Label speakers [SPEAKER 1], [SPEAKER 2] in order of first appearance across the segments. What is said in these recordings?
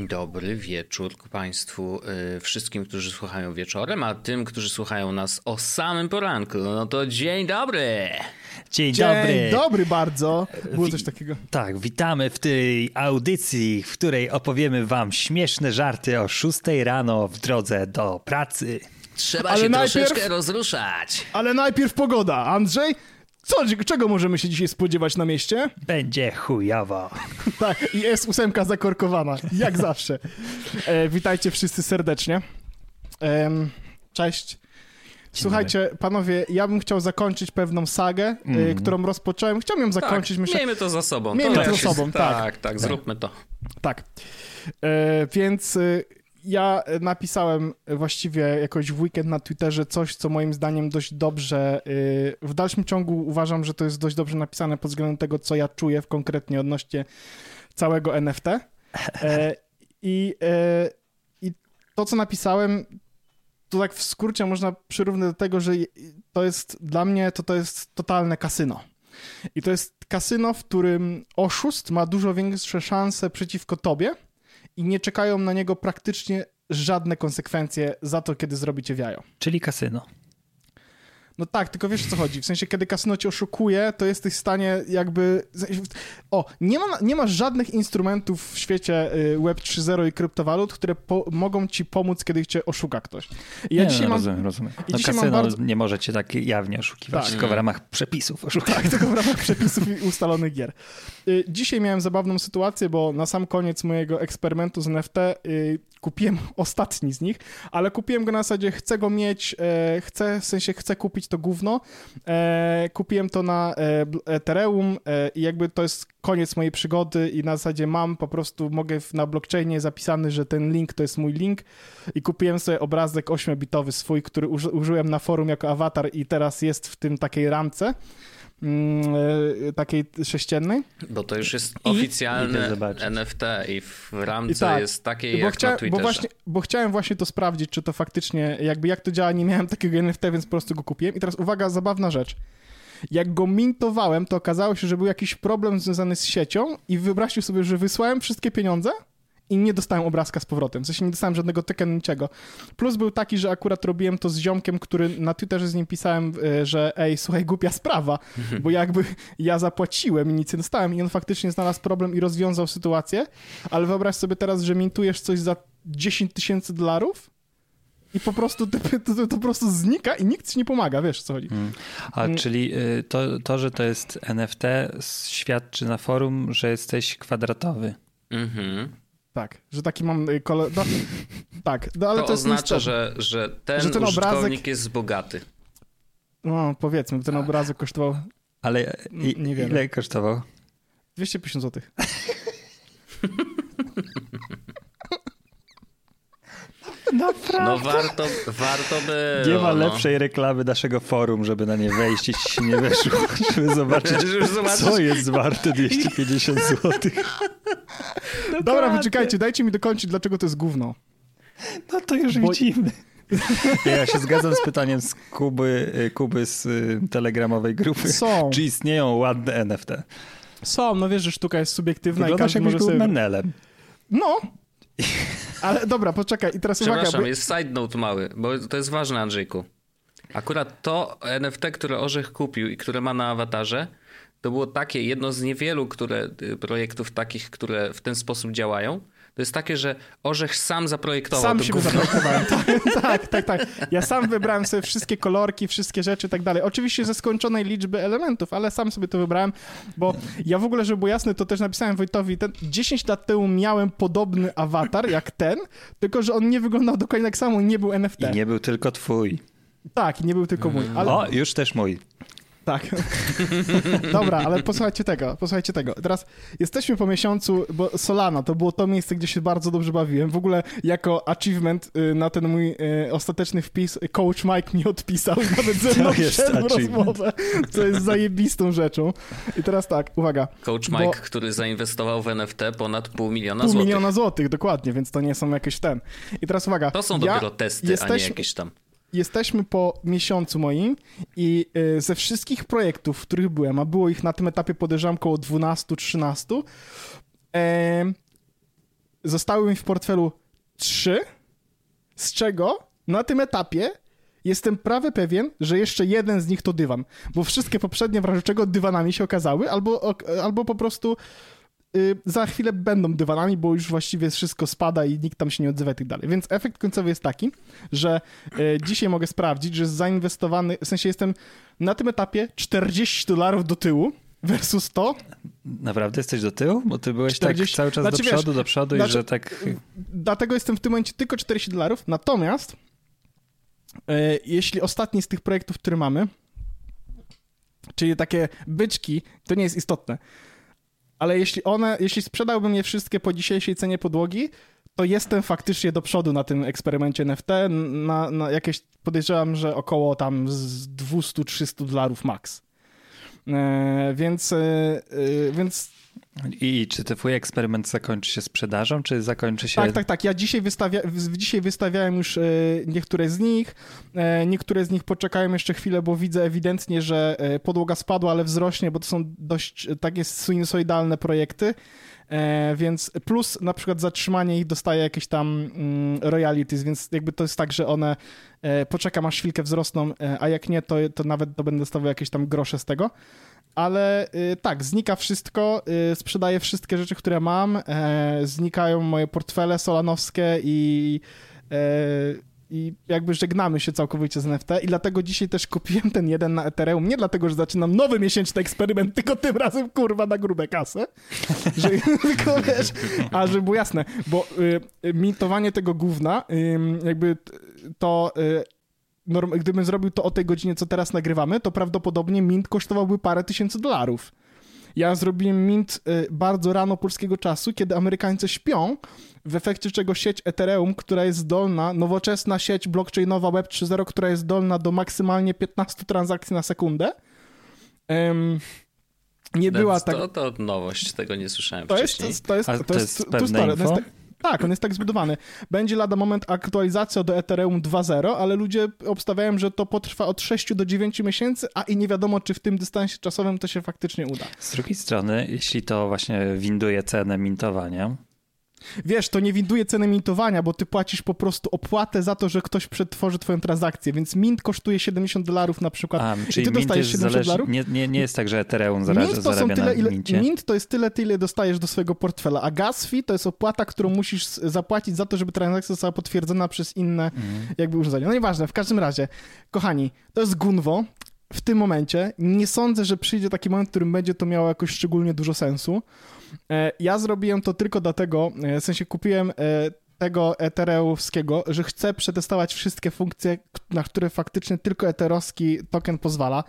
[SPEAKER 1] dobry wieczór Państwu, yy, wszystkim, którzy słuchają wieczorem, a tym, którzy słuchają nas o samym poranku. No to dzień dobry!
[SPEAKER 2] Dzień,
[SPEAKER 3] Dzień
[SPEAKER 2] dobry.
[SPEAKER 3] dobry bardzo. Było
[SPEAKER 2] Wi-
[SPEAKER 3] coś takiego.
[SPEAKER 2] Tak, witamy w tej audycji, w której opowiemy wam śmieszne żarty o 6 rano w drodze do pracy.
[SPEAKER 1] Trzeba
[SPEAKER 3] Ale
[SPEAKER 1] się
[SPEAKER 3] najpierw-
[SPEAKER 1] troszeczkę rozruszać.
[SPEAKER 3] Ale najpierw pogoda. Andrzej, co, czego możemy się dzisiaj spodziewać na mieście?
[SPEAKER 2] Będzie chujowo.
[SPEAKER 3] Tak, i jest ósemka zakorkowana, jak zawsze. E, witajcie wszyscy serdecznie. Em, cześć. Słuchajcie, panowie, ja bym chciał zakończyć pewną sagę, e, którą rozpocząłem. Chciałbym ją zakończyć,
[SPEAKER 1] tak,
[SPEAKER 3] myślę.
[SPEAKER 1] miejmy to za sobą.
[SPEAKER 3] Miejmy
[SPEAKER 1] to
[SPEAKER 3] to za sobą, tak.
[SPEAKER 1] tak. Tak, zróbmy to.
[SPEAKER 3] Tak. E, więc e, ja napisałem właściwie jakoś w weekend na Twitterze coś, co moim zdaniem dość dobrze, e, w dalszym ciągu uważam, że to jest dość dobrze napisane pod względem tego, co ja czuję w konkretnie odnośnie całego NFT. E, I, e, I to, co napisałem, to tak w skrócie można przyrównać do tego, że to jest dla mnie to, to jest totalne kasyno. I to jest kasyno, w którym oszust ma dużo większe szanse przeciwko tobie i nie czekają na niego praktycznie żadne konsekwencje za to, kiedy zrobicie w jajo.
[SPEAKER 2] Czyli kasyno.
[SPEAKER 3] No tak, tylko wiesz o co chodzi. W sensie, kiedy kasyno cię oszukuje, to jesteś w stanie jakby... O, nie ma, nie ma żadnych instrumentów w świecie y, Web 3.0 i kryptowalut, które po, mogą ci pomóc, kiedy cię oszuka ktoś. I ja
[SPEAKER 2] nie,
[SPEAKER 3] dzisiaj
[SPEAKER 2] no,
[SPEAKER 3] mam...
[SPEAKER 2] rozumiem, rozumiem.
[SPEAKER 3] i
[SPEAKER 2] No
[SPEAKER 3] dzisiaj mam
[SPEAKER 2] kasyno
[SPEAKER 3] bardzo-
[SPEAKER 2] nie możecie tak jawnie oszukiwać,
[SPEAKER 3] Tak.
[SPEAKER 2] tylko w ramach przepisów oszukać.
[SPEAKER 3] Tak, tylko w ramach przepisów i ustalonych gier. Y, Dzisiaj miałem zabawną sytuację, bo na sam koniec mojego eksperymentu z NFT y, kupiłem ostatni z nich, ale kupiłem go na zasadzie chcę go mieć, e, chcę, w sensie chcę kupić to gówno. E, Kupiłem to na e, Ethereum e, i jakby to jest koniec mojej przygody i na zasadzie mam po prostu, mogę na blockchainie zapisany, że ten link to jest mój link i kupiłem sobie obrazek 8-bitowy swój, który uży, użyłem na forum jako awatar i teraz jest w tym takiej ramce takiej sześciennej.
[SPEAKER 1] Bo to już jest oficjalne. NFT i w ramce
[SPEAKER 3] I tak,
[SPEAKER 1] jest takie
[SPEAKER 3] Bo,
[SPEAKER 1] jak
[SPEAKER 3] chcia,
[SPEAKER 1] na
[SPEAKER 3] bo,
[SPEAKER 1] Twitterze.
[SPEAKER 3] właśnie, bo chciałem właśnie to sprawdzić, czy to faktycznie, jakby jak to działa, nie miałem takiego NFT, więc po prostu go kupiłem. I teraz uwaga, zabawna rzecz. Jak go mintowałem, to okazało się, że był jakiś problem związany z siecią i wyobraźcie sobie, że wysłałem wszystkie pieniądze i nie dostałem obrazka z powrotem. W sensie nie dostałem żadnego tokenu, niczego. Plus był taki, że akurat robiłem to z ziomkiem, który na Twitterze z nim pisałem, e, że ej, słuchaj, głupia sprawa, bo jakby ja zapłaciłem i nic nie dostałem i on faktycznie znalazł problem i rozwiązał sytuację, ale wyobraź sobie teraz, że mintujesz coś za 10 tysięcy dolarów i po prostu to, to, to po prostu znika i nikt ci nie pomaga, wiesz o co chodzi.
[SPEAKER 2] A
[SPEAKER 3] Mm.
[SPEAKER 2] czyli y, to, to, że to jest NFT świadczy na forum, że jesteś kwadratowy.
[SPEAKER 1] Mhm.
[SPEAKER 3] Tak, że taki mam y, kolor... No, tak, no ale
[SPEAKER 1] To,
[SPEAKER 3] to, jest
[SPEAKER 1] oznacza, że, że ten,
[SPEAKER 3] Że ten
[SPEAKER 1] użytkownik
[SPEAKER 3] obrazek-
[SPEAKER 1] jest bogaty.
[SPEAKER 3] No, powiedzmy, ten obrazek kosztował
[SPEAKER 2] Ale i,
[SPEAKER 3] N- niewiele.
[SPEAKER 2] ile kosztował?
[SPEAKER 3] 250 zł.
[SPEAKER 1] No warto, warto było.
[SPEAKER 2] Nie ma
[SPEAKER 1] no.
[SPEAKER 2] lepszej reklamy naszego forum, żeby na nie wejść, jeśli się nie weszło, żeby zobaczyć,
[SPEAKER 1] Żeby zobaczyć-
[SPEAKER 2] co jest warte 250 zł.
[SPEAKER 3] Dobra, poczekajcie, dajcie mi dokończyć, dlaczego to jest gówno.
[SPEAKER 2] No to już
[SPEAKER 3] Bo-
[SPEAKER 2] widzimy. Ja się zgadzam z pytaniem z Kuby, y, Kuby z y, telegramowej grupy.
[SPEAKER 3] Są,
[SPEAKER 2] Czy istnieją ładne NFT?
[SPEAKER 3] są, no wiesz, że sztuka jest subiektywna i
[SPEAKER 2] Wyglądasz
[SPEAKER 3] każdy może sobie...
[SPEAKER 2] menelem.
[SPEAKER 3] No! Ale dobra, poczekaj, i teraz uwaga,
[SPEAKER 1] Przepraszam,
[SPEAKER 3] bo...
[SPEAKER 1] jest side note mały, bo to jest ważne, Andrzejku. Akurat to NFT, które Orzech kupił i które ma na awatarze, to było takie, jedno z niewielu które, y, projektów takich, które w ten sposób działają. To jest takie, że Orzech sam zaprojektował
[SPEAKER 3] Sam
[SPEAKER 1] gówno.
[SPEAKER 3] zaprojektowałem. tak, tak, tak. Ja sam wybrałem sobie wszystkie kolorki, wszystkie rzeczy i tak dalej. Oczywiście ze skończonej liczby elementów, ale sam sobie to wybrałem, bo ja w ogóle, żeby było jasne, to też napisałem Wojtowi, ten 10 lat temu miałem podobny awatar jak ten, tylko że on nie wyglądał dokładnie tak samo i nie był NFT.
[SPEAKER 2] I nie był tylko twój.
[SPEAKER 3] Tak, i nie był tylko mój. Ale...
[SPEAKER 2] O, już też mój.
[SPEAKER 3] Tak. Dobra, ale posłuchajcie tego, posłuchajcie tego. Teraz jesteśmy po miesiącu, bo Solana to było to miejsce, gdzie się bardzo dobrze bawiłem. W ogóle jako achievement y, na ten mój y, ostateczny wpis coach Mike mi odpisał i nawet ze mną wszedł rozmowę, co jest zajebistą rzeczą. I teraz tak, uwaga.
[SPEAKER 1] Coach
[SPEAKER 3] Bo-
[SPEAKER 1] Mike, który zainwestował w NFT ponad pół miliona
[SPEAKER 3] Pół
[SPEAKER 1] złotych.
[SPEAKER 3] miliona złotych, dokładnie, więc to nie są jakieś ten. I teraz uwaga.
[SPEAKER 1] To są
[SPEAKER 3] ja-
[SPEAKER 1] dopiero testy, a nie
[SPEAKER 3] jesteśmy-
[SPEAKER 1] jakieś tam.
[SPEAKER 3] Jesteśmy po miesiącu moim i y, ze wszystkich projektów, w których byłem, a było ich na tym etapie podejrzewam około 12-13, em, zostały mi w portfelu trzy, z czego na tym etapie jestem prawie pewien, że jeszcze jeden z nich to dywan, bo wszystkie poprzednie w razie czego dywanami się okazały, albo, albo po prostu y, za chwilę będą dywanami, bo już właściwie wszystko spada i nikt tam się nie odzywa i tak dalej. Więc efekt końcowy jest taki, że y, dzisiaj mogę sprawdzić, że zainwestowany, w sensie jestem na tym etapie 40 dolarów do tyłu, versus to.
[SPEAKER 2] Naprawdę jesteś do tyłu? Bo ty byłeś 40... tak cały czas znaczy, do przodu, wiesz, do przodu znaczy, i że tak...
[SPEAKER 3] Dlatego jestem w tym momencie tylko 40 dolarów, natomiast jeśli ostatni z tych projektów, które mamy, czyli takie byczki, to nie jest istotne, ale jeśli one, jeśli sprzedałbym je wszystkie po dzisiejszej cenie podłogi, to jestem faktycznie do przodu na tym eksperymencie NFT, na, na jakieś, podejrzewam, że około tam z 200-300 dolarów max. E, więc, e, e, więc
[SPEAKER 2] i czy twój eksperyment zakończy się sprzedażą, czy zakończy się...
[SPEAKER 3] Tak, tak, tak. Ja dzisiaj, wystawia... dzisiaj wystawiałem już niektóre z nich. Niektóre z nich poczekają jeszcze chwilę, bo widzę ewidentnie, że podłoga spadła, ale wzrośnie, bo to są dość takie sinusoidalne projekty. E, więc plus na przykład zatrzymanie ich dostaje jakieś tam mm, royalties, więc jakby to jest tak, że one e, poczekam aż chwilkę wzrosną, e, a jak nie, to, to nawet to będę dostawał jakieś tam grosze z tego. Ale tak, znika wszystko, sprzedaję wszystkie rzeczy, które mam, znikają moje portfele solanowskie i i jakby żegnamy się całkowicie z NFT i dlatego dzisiaj też kupiłem ten jeden na Ethereum, nie dlatego, że zaczynam nowy miesięczny eksperyment, tylko tym razem kurwa na grube kasę, że, tylko wiesz, a żeby było jasne, bo y, mintowanie tego gówna, y, jakby to y, norm, gdybym zrobił to o tej godzinie, co teraz nagrywamy, to prawdopodobnie mint kosztowałby parę tysięcy dolarów. Ja zrobiłem mint y, bardzo rano polskiego czasu, kiedy Amerykańcy śpią, w efekcie czego sieć Ethereum, która jest zdolna, nowoczesna sieć blockchainowa Web 3.0, która jest zdolna do maksymalnie 15 transakcji na sekundę, um, nie była tak...
[SPEAKER 1] To, to nowość, tego nie słyszałem
[SPEAKER 3] to
[SPEAKER 1] wcześniej.
[SPEAKER 3] Jest, to jest, to jest, to jest, to jest, to jest, to jest, tak, on jest tak zbudowany. Będzie lada moment aktualizacja do Ethereum 2.0, ale ludzie obstawiają, że to potrwa od 6 do 9 miesięcy, a i nie wiadomo, czy w tym dystansie czasowym to się faktycznie uda.
[SPEAKER 2] Z drugiej strony, jeśli to właśnie winduje cenę mintowania,
[SPEAKER 3] Wiesz, to nie winduje ceny mintowania, bo ty płacisz po prostu opłatę za to, że ktoś przetworzy twoją transakcję, więc mint kosztuje 70 dolarów na przykład. A,
[SPEAKER 2] czyli i ty dostajesz 70 zależy, dolarów. Nie, nie, nie jest tak, że Ethereum zarabia, mint to są tyle, ile,
[SPEAKER 3] Mint to jest tyle, tyle dostajesz do swojego portfela, a gas fee to jest opłata, którą musisz zapłacić za to, żeby transakcja została potwierdzona przez inne mhm. jakby urządzenia. No nieważne, w każdym razie, kochani, to jest Gunwo, w tym momencie nie sądzę, że przyjdzie taki moment, w którym będzie to miało jakoś szczególnie dużo sensu. E, ja zrobiłem to tylko dlatego, e, w sensie kupiłem e, tego etereowskiego, że chcę przetestować wszystkie funkcje, na które faktycznie tylko eterowski token pozwala.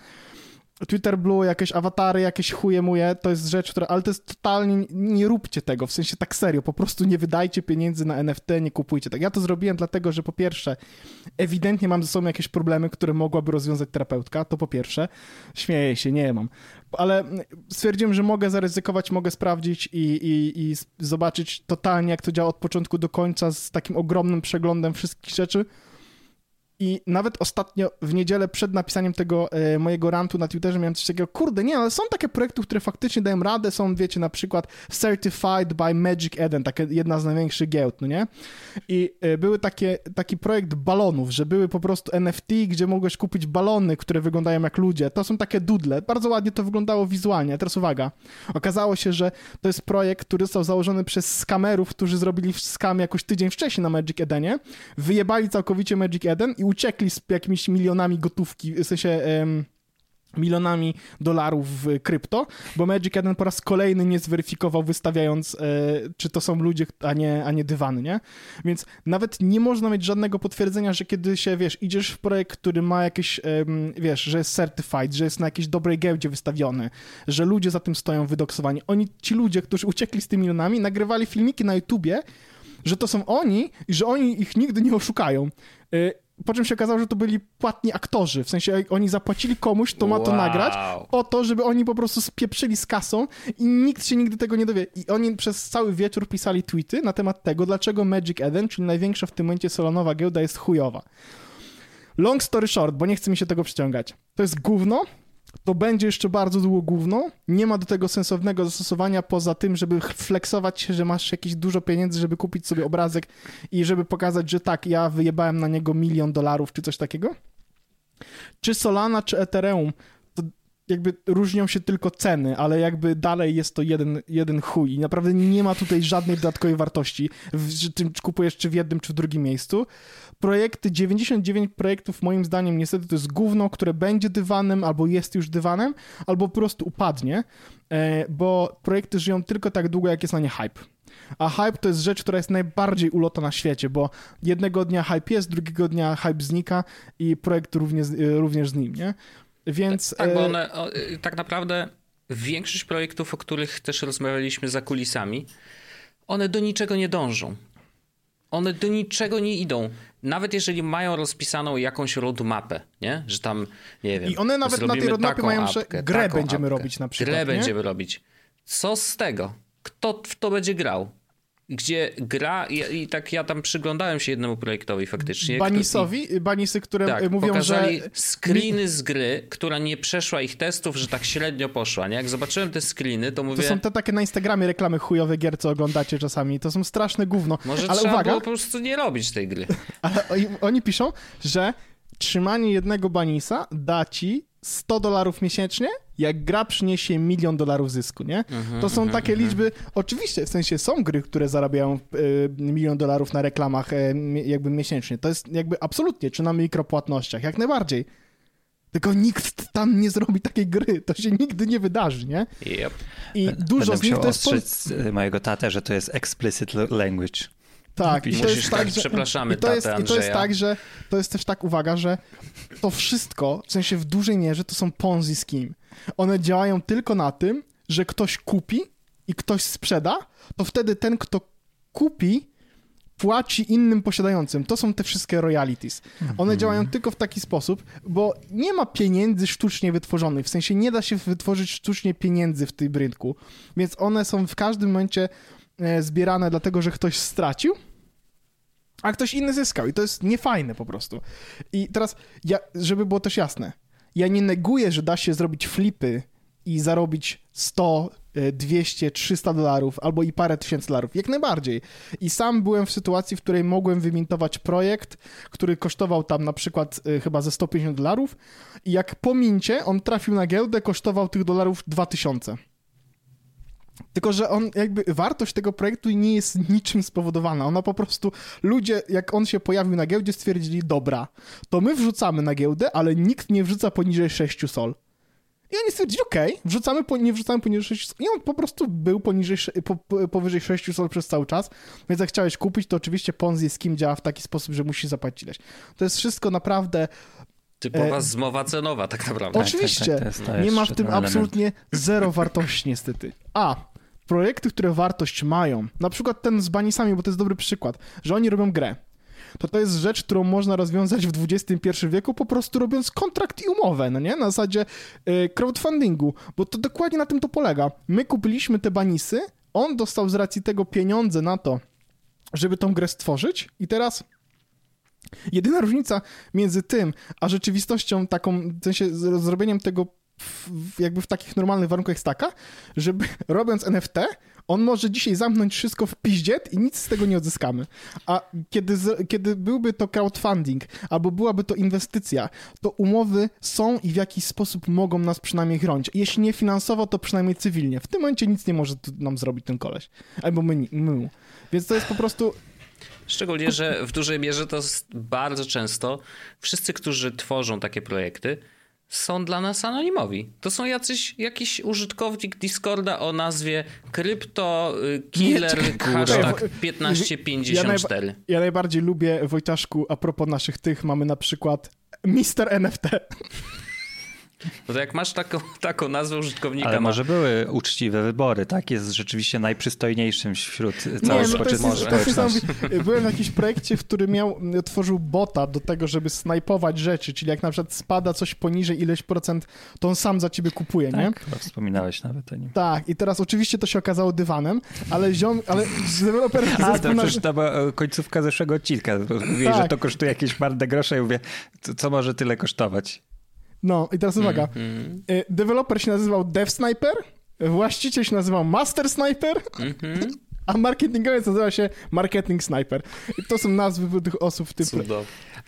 [SPEAKER 3] Twitter Blue, jakieś awatary, jakieś chuje muje, to jest rzecz, która, ale to jest totalnie, nie róbcie tego, w sensie tak serio, po prostu nie wydajcie pieniędzy na NFT, nie kupujcie tak. Ja to zrobiłem dlatego, że po pierwsze, ewidentnie mam ze sobą jakieś problemy, które mogłaby rozwiązać terapeutka, to po pierwsze, śmieję się, nie mam, ale stwierdziłem, że mogę zaryzykować, mogę sprawdzić i, i, i zobaczyć totalnie, jak to działa od początku do końca z takim ogromnym przeglądem wszystkich rzeczy, i nawet ostatnio w niedzielę przed napisaniem tego e, mojego rantu na Twitterze miałem coś takiego, kurde, nie, ale są takie projekty, które faktycznie dają radę, są, wiecie, na przykład Certified by Magic Eden, taka jedna z największych giełd, no nie? I e, były takie, taki projekt balonów, że były po prostu NFT, gdzie mogłeś kupić balony, które wyglądają jak ludzie. To są takie dudle. Bardzo ładnie to wyglądało wizualnie. A teraz uwaga. Okazało się, że to jest projekt, który został założony przez skamerów, którzy zrobili skam jakoś tydzień wcześniej na Magic Edenie, wyjebali całkowicie Magic Eden i uciekli z jakimiś milionami gotówki, w sensie um, milionami dolarów w krypto, bo Magic jeden po raz kolejny nie zweryfikował wystawiając, e, czy to są ludzie, a nie, a nie dywany, nie? Więc nawet nie można mieć żadnego potwierdzenia, że kiedy się, wiesz, idziesz w projekt, który ma jakieś, wiesz, że jest certified, że jest na jakiejś dobrej giełdzie wystawiony, że ludzie za tym stoją wydoksowani. Oni, ci ludzie, którzy uciekli z tymi milionami, nagrywali filmiki na YouTubie, że to są oni i że oni ich nigdy nie oszukają. E, po czym się okazało, że to byli płatni aktorzy, w sensie oni zapłacili komuś, to ma to wow. nagrać, po to, żeby oni po prostu spieprzyli z kasą i nikt się nigdy tego nie dowie. I oni przez cały wieczór pisali tweety na temat tego, dlaczego Magic Eden, czyli największa w tym momencie solanowa giełda, jest chujowa. Long story short, bo nie chce mi się tego przyciągać. To jest gówno, to będzie jeszcze bardzo długo gówno. Nie ma do tego sensownego zastosowania poza tym, żeby flexować się, że masz jakieś dużo pieniędzy, żeby kupić sobie obrazek i żeby pokazać, że tak, ja wyjebałem na niego milion dolarów czy coś takiego. Czy Solana, czy Ethereum, jakby różnią się tylko ceny, ale jakby dalej jest to jeden, jeden chuj i naprawdę nie ma tutaj żadnej dodatkowej wartości, w tym czy kupujesz czy w jednym, czy w drugim miejscu. Projekty, 99 projektów moim zdaniem niestety to jest gówno, które będzie dywanem, albo jest już dywanem, albo po prostu upadnie, e, bo projekty żyją tylko tak długo, jak jest na nie hype. A hype to jest rzecz, która jest najbardziej ulota na świecie, bo jednego dnia hype jest, drugiego dnia hype znika i projekt również, również z nim, nie? Więc...
[SPEAKER 1] Tak, bo e, one, o, y, tak naprawdę większość projektów, o których też rozmawialiśmy za kulisami, one do niczego nie dążą. One do niczego nie idą. Nawet jeżeli mają rozpisaną jakąś roadmapę, nie? Że tam, nie wiem.
[SPEAKER 3] I one nawet na tej roadmapie mają, że grę będziemy apkę, robić na przykład.
[SPEAKER 1] Grę
[SPEAKER 3] nie?
[SPEAKER 1] będziemy robić. Co z tego? Kto w to będzie grał? Gdzie gra i, i, tak ja tam przyglądałem się jednemu projektowi faktycznie.
[SPEAKER 3] Banisowi? Który, Banisy, które
[SPEAKER 1] tak,
[SPEAKER 3] mówią,
[SPEAKER 1] pokazali
[SPEAKER 3] że...
[SPEAKER 1] screeny z gry, która nie przeszła ich testów, że tak średnio poszła, nie? Jak zobaczyłem te screeny, to mówię...
[SPEAKER 3] To są te takie na Instagramie reklamy chujowe gier, co oglądacie czasami. To są straszne gówno.
[SPEAKER 1] Może
[SPEAKER 3] Ale
[SPEAKER 1] trzeba
[SPEAKER 3] uwaga,
[SPEAKER 1] było po prostu nie robić tej gry.
[SPEAKER 3] Ale oni, oni piszą, że trzymanie jednego banisa da ci 100 dolarów miesięcznie, jak gra przyniesie milion dolarów zysku, nie? Mhm, to są mhm, takie mhm. liczby, oczywiście, w sensie są gry, które zarabiają y, milion dolarów na reklamach y, jakby miesięcznie. To jest jakby absolutnie, czy na mikropłatnościach, jak najbardziej. Tylko nikt tam nie zrobi takiej gry, to się nigdy nie wydarzy, nie?
[SPEAKER 1] Yep.
[SPEAKER 3] I dużo
[SPEAKER 2] Będę
[SPEAKER 3] z nich to jest...
[SPEAKER 2] Po... mojego tatę, że to jest explicit language.
[SPEAKER 3] Tak,
[SPEAKER 1] i to jest tak, że, przepraszamy
[SPEAKER 3] i to jest, I to jest tak, że to jest też tak, uwaga, że to wszystko, w sensie w dużej mierze, to są ponzi scheme. One działają tylko na tym, że ktoś kupi i ktoś sprzeda, to wtedy ten, kto kupi, płaci innym posiadającym. To są te wszystkie royalties. One mhm. działają tylko w taki sposób, bo nie ma pieniędzy sztucznie wytworzonych. W sensie nie da się wytworzyć sztucznie pieniędzy w tym rynku. Więc one są w każdym momencie zbierane dlatego, że ktoś stracił, a ktoś inny zyskał. I to jest niefajne po prostu. I teraz, ja, żeby było też jasne, ja nie neguję, że da się zrobić flipy i zarobić 100, 200, 300 dolarów albo i parę tysięcy dolarów. Jak najbardziej. I sam byłem w sytuacji, w której mogłem wymintować projekt, który kosztował tam na przykład e, chyba ze 150 dolarów i jak po mincie on trafił na giełdę, kosztował tych dolarów 2000. Tylko, że on jakby wartość tego projektu nie jest niczym spowodowana. Ona po prostu, ludzie, jak on się pojawił na giełdzie, stwierdzili, dobra, to my wrzucamy na giełdę, ale nikt nie wrzuca poniżej 6 sol. I oni stwierdzili, okej, okay, wrzucamy, nie wrzucamy poniżej 6 sol. I on po prostu był poniżej, po, powyżej 6 sol przez cały czas. Więc jak chciałeś kupić, to oczywiście Ponzi z kim działa w taki sposób, że musisz zapłacić ileś. To jest wszystko naprawdę
[SPEAKER 1] Typowa e... zmowa cenowa tak naprawdę.
[SPEAKER 3] Oczywiście. Tak, tak, tak, nie ma w tym absolutnie zero wartości niestety. A, projekty, które wartość mają, na przykład ten z banisami, bo to jest dobry przykład, że oni robią grę. To to jest rzecz, którą można rozwiązać w XXI wieku, po prostu robiąc kontrakt i umowę, no nie? Na zasadzie y, crowdfundingu, bo to dokładnie na tym to polega. My kupiliśmy te banisy, on dostał z racji tego pieniądze na to, żeby tą grę stworzyć i teraz jedyna różnica między tym, a rzeczywistością taką, w sensie zrobieniem tego w, jakby w takich normalnych warunkach jest taka, żeby robiąc NFT, on może dzisiaj zamknąć wszystko w piździet i nic z tego nie odzyskamy. A kiedy, kiedy byłby to crowdfunding albo byłaby to inwestycja, to umowy są i w jakiś sposób mogą nas przynajmniej chronić. Jeśli nie finansowo, to przynajmniej cywilnie. W tym momencie nic nie może nam zrobić ten koleś. Albo my, my. Więc to jest po prostu
[SPEAKER 1] Szczególnie, że w dużej mierze to bardzo często wszyscy, którzy tworzą takie projekty, są dla nas anonimowi. To są jacyś, jakiś użytkownik Discorda o nazwie Crypto y, Killer Nie, hashtag 1554.
[SPEAKER 3] Ja, ja najbardziej lubię, Wojtaszku, a propos naszych tych, mamy na przykład Mister NFT.
[SPEAKER 1] No to jak masz taką, taką nazwę użytkownika...
[SPEAKER 2] Ale może były uczciwe wybory, tak? Jest rzeczywiście najprzystojniejszym wśród całej
[SPEAKER 3] no społeczności. Byłem w jakimś projekcie, w którym miał, tworzył bota do tego, żeby snajpować rzeczy, czyli jak na przykład spada coś poniżej ileś procent, to on sam za ciebie kupuje,
[SPEAKER 2] tak,
[SPEAKER 3] nie?
[SPEAKER 2] Tak, wspominałeś nawet o nim.
[SPEAKER 3] Tak, i teraz oczywiście to się okazało dywanem, ale ziom, ale deweloper...
[SPEAKER 2] A, to przecież to była e, końcówka zeszłego odcinka. Mówię, tak. że to kosztuje jakieś marne grosze i mówię, co może tyle kosztować?
[SPEAKER 3] No i teraz uwaga. Mm -hmm. Deweloper się nazywał Dev Sniper, właściciel się nazywał Master Sniper, mm -hmm. a marketingowiec nazywa się Marketing Sniper. I to są nazwy tych osób w tym...
[SPEAKER 1] Cudownie.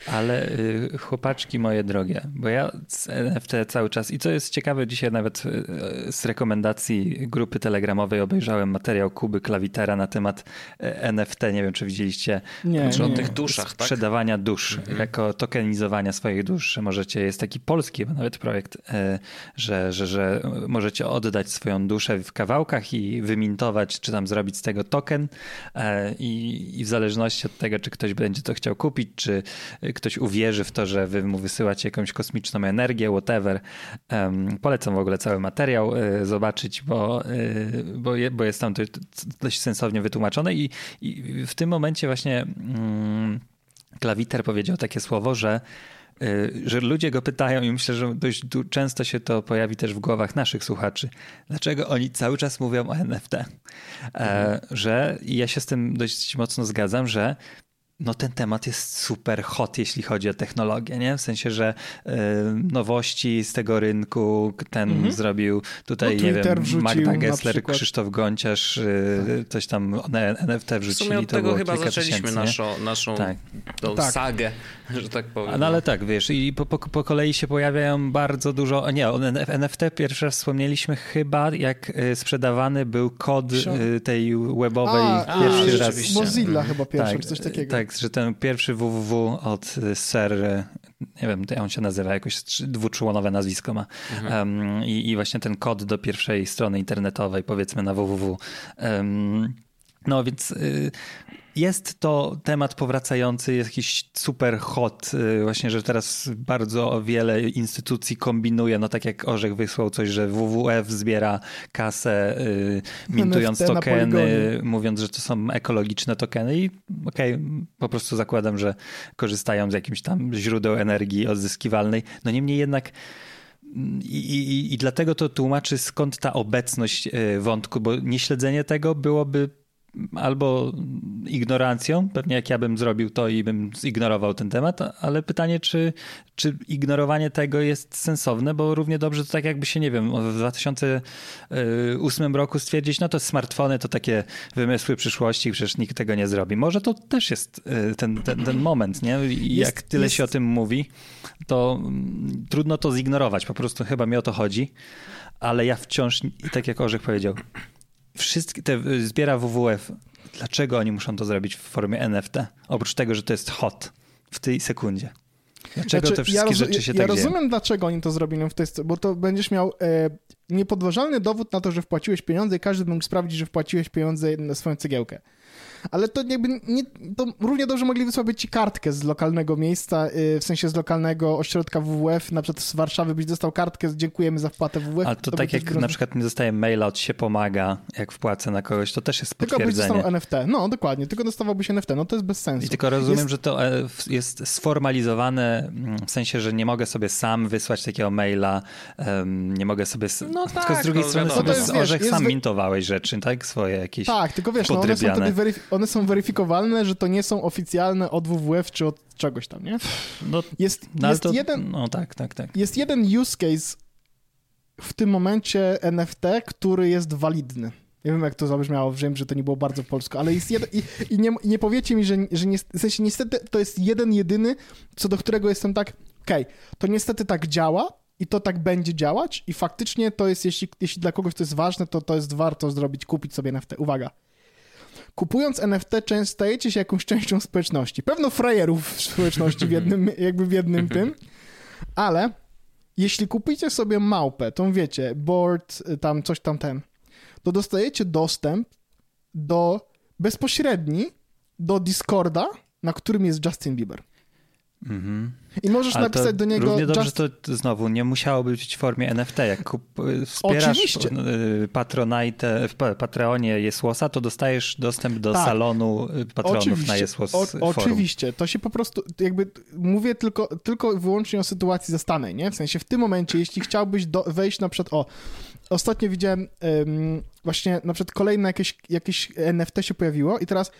[SPEAKER 2] Ale y, chłopaczki moje drogie, bo ja z NFT cały czas i co jest ciekawe, dzisiaj nawet y, z rekomendacji grupy telegramowej obejrzałem materiał Kuby Klawitera na temat y, NFT. Nie wiem, czy widzieliście.
[SPEAKER 1] Nie, czy o tych duszach,
[SPEAKER 2] tak? Sprzedawania dusz, mhm. jako tokenizowania swoich dusz, że możecie, jest taki polski nawet projekt, że, że, że możecie oddać swoją duszę w kawałkach i wymintować, czy tam zrobić z tego token i, i w zależności od tego, czy ktoś będzie to chciał kupić, czy ktoś uwierzy w to, że wy mu wysyłacie jakąś kosmiczną energię, whatever. Um, polecam w ogóle cały materiał y, zobaczyć, bo, y, bo, je, bo, jest tam dość sensownie wytłumaczone i, i w tym momencie właśnie mm, Klawiter powiedział takie słowo, że y, że ludzie go pytają i myślę, że dość często się to pojawi też w głowach naszych słuchaczy. Dlaczego oni cały czas mówią o NFT? E, mhm. Że ja się z tym dość mocno zgadzam, że no ten temat jest super hot, jeśli chodzi o technologię, nie? W sensie, że y, nowości z tego rynku, ten mm -hmm. zrobił tutaj, no, nie wiem, Magda Gessler, Krzysztof Gonciarz, y, coś tam NFT wrzucili. W sumie
[SPEAKER 1] od
[SPEAKER 2] to
[SPEAKER 1] tego chyba zaczęliśmy naszą, naszą tak. tą tak. sagę, że tak powiem.
[SPEAKER 2] No ale tak, wiesz, i po, po, po, kolei się pojawiają bardzo dużo, nie, o NFT pierwszy raz wspomnieliśmy chyba, jak y, sprzedawany był kod tej webowej a, pierwszy a, raz.
[SPEAKER 3] Mozilla chyba pierwszy, tak, coś takiego.
[SPEAKER 2] Tak, że ten pierwszy www od Ser, nie wiem, on się nazywa, jakoś dwuczłonowe nazwisko ma. Mhm. Um, i, i, właśnie ten kod do pierwszej strony internetowej, powiedzmy na www. Um, no więc y, jest to temat powracający, jakiś super hot, y, właśnie, że teraz bardzo wiele instytucji kombinuje, no tak jak Orzech wysłał coś, że WWF zbiera kasę y, mintując NFT tokeny, mówiąc, że to są ekologiczne tokeny. I okej, okay, po prostu zakładam, że korzystają z jakimś tam źródeł energii odzyskiwalnej. No niemniej jednak i, i, I, dlatego to tłumaczy, skąd ta obecność y, wątku, bo nieśledzenie tego byłoby albo ignorancją, pewnie jak ja bym zrobił to i bym zignorował ten temat, ale pytanie, czy, czy ignorowanie tego jest sensowne, bo równie dobrze to tak jakby się, nie wiem, w 2008 roku stwierdzić, no to smartfony to takie wymysły przyszłości, przecież nikt tego nie zrobi. Może to też jest y, ten, ten, ten moment, nie? I jest, jak tyle jest... się o tym mówi, to mm, trudno to zignorować, po prostu chyba mi o to chodzi, ale ja wciąż, tak jak Orzech powiedział, wszystkie te zbiera WWF. Dlaczego oni muszą to zrobić w formie NFT? Oprócz tego, że to jest hot w tej sekundzie. Dlaczego znaczy, te wszystkie ja rzeczy się
[SPEAKER 3] ja
[SPEAKER 2] tak
[SPEAKER 3] Ja rozumiem, dlaczego oni to zrobili w tej, bo to będziesz miał e, niepodważalny dowód na to, że wpłaciłeś pieniądze i każdy mógł sprawdzić, że wpłaciłeś pieniądze na swoją cegiełkę ale to jakby nie, to równie dobrze mogli wysłać ci kartkę z lokalnego miejsca, y, w sensie z lokalnego ośrodka WWF, na przykład z Warszawy byś dostał kartkę, dziękujemy za wpłatę WWF.
[SPEAKER 2] Ale to, to tak jak na przykład mi dostaje maila od się pomaga, jak wpłacę na kogoś, to też jest potwierdzenie.
[SPEAKER 3] Tylko byś dostał NFT, no dokładnie, tylko dostawałbyś NFT, no to jest bez sensu.
[SPEAKER 2] I tylko rozumiem, jest... że to e, jest sformalizowane mm, w sensie, że nie mogę sobie sam wysłać takiego maila, nie mogę sobie... No tak, tylko z drugiej no, strony sobie z Orzech wiesz, sam wy... mintowałeś rzeczy, tak? Swoje jakieś
[SPEAKER 3] Tak, tylko wiesz, no, one są wtedy weryf one są weryfikowalne, że to nie są oficjalne od WWF czy od czegoś tam, nie?
[SPEAKER 2] No, jest, no, jest to, jeden, no tak, tak, tak.
[SPEAKER 3] Jest jeden use case w tym momencie NFT, który jest walidny. Nie wiem, jak to zabrzmiało, wiem, że to nie było bardzo polsko, ale jest jeden... I, i nie, nie powiecie mi, że, że nie, w sensie niestety to jest jeden, jedyny, co do którego jestem tak, okej, okay, to niestety tak działa, i to tak będzie działać i faktycznie to jest, jeśli, jeśli dla kogoś to jest ważne, to to jest warto zrobić, kupić sobie NFT. Uwaga, kupując NFT często stajecie się jakąś częścią społeczności. Pewno frajerów w społeczności w jednym, jakby w jednym tym, ale jeśli kupicie sobie małpę, tą wiecie, board, tam coś tam ten, to dostajecie dostęp do bezpośredni do Discorda, na którym jest Justin Bieber. Mhm. I możesz Ale napisać do niego.
[SPEAKER 2] Równie dobrze just... to znowu nie musiało być w formie NFT. Jak kup... wspierasz Oczywiście. Y, Patronite, w Patreonie Jesłosa, to dostajesz dostęp do tak. salonu y, patronów oczywiście. na Jesłos. O,
[SPEAKER 3] oczywiście. To się po prostu jakby mówię tylko, tylko wyłącznie o sytuacji zastanej, nie? W sensie w tym momencie, jeśli chciałbyś do, wejść na przykład o. Ostatnio widziałem um, właśnie na przykład kolejne jakieś, jakieś NFT się pojawiło i teraz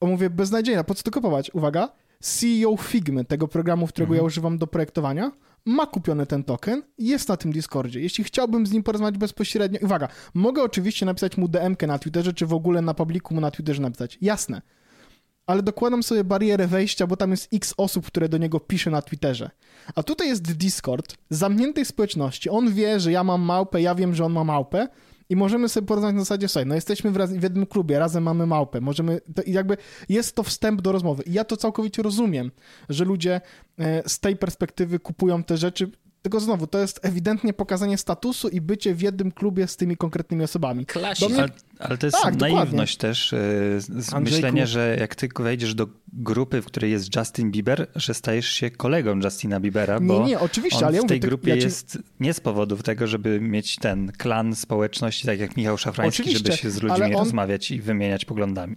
[SPEAKER 3] omówię beznadziejna, po co to kupować? Uwaga CEO Figmy, tego programu, którego ja używam do projektowania, ma kupiony ten token i jest na tym Discordzie. Jeśli chciałbym z nim porozmawiać bezpośrednio, uwaga, mogę oczywiście napisać mu DM-kę na Twitterze, czy w ogóle na publiku mu na Twitterze napisać. Jasne. Ale dokładam sobie barierę wejścia, bo tam jest x osób, które do niego pisze na Twitterze. A tutaj jest Discord zamkniętej społeczności. On wie, że ja mam małpę, ja wiem, że on ma małpę i możemy sobie porozmawiać na zasadzie, słuchaj, no jesteśmy w, raz, w jednym klubie, razem mamy małpę, możemy, to jakby jest to wstęp do rozmowy. I ja to całkowicie rozumiem, że ludzie e, z tej perspektywy kupują te rzeczy, tylko znowu, to jest ewidentnie pokazanie statusu i bycie w jednym klubie z tymi konkretnymi osobami.
[SPEAKER 1] Klasik.
[SPEAKER 2] Ale, ale to jest
[SPEAKER 3] Tak,
[SPEAKER 2] naiwność też, yy, z
[SPEAKER 3] Andrzejku.
[SPEAKER 2] myślenie, że jak tylko wejdziesz do grupy, w której jest Justin Bieber, że stajesz się kolegą Justina Biebera, bo
[SPEAKER 3] Nie, nie, oczywiście,
[SPEAKER 2] on
[SPEAKER 3] ale ja
[SPEAKER 2] w
[SPEAKER 3] mówię,
[SPEAKER 2] tej
[SPEAKER 3] ty-
[SPEAKER 2] grupie
[SPEAKER 3] ja ci-
[SPEAKER 2] jest nie z powodów tego, żeby mieć ten klan społeczności, tak jak Michał Szafrański,
[SPEAKER 3] Oczywiście,
[SPEAKER 2] żeby się z ludźmi
[SPEAKER 3] on-
[SPEAKER 2] rozmawiać i wymieniać poglądami.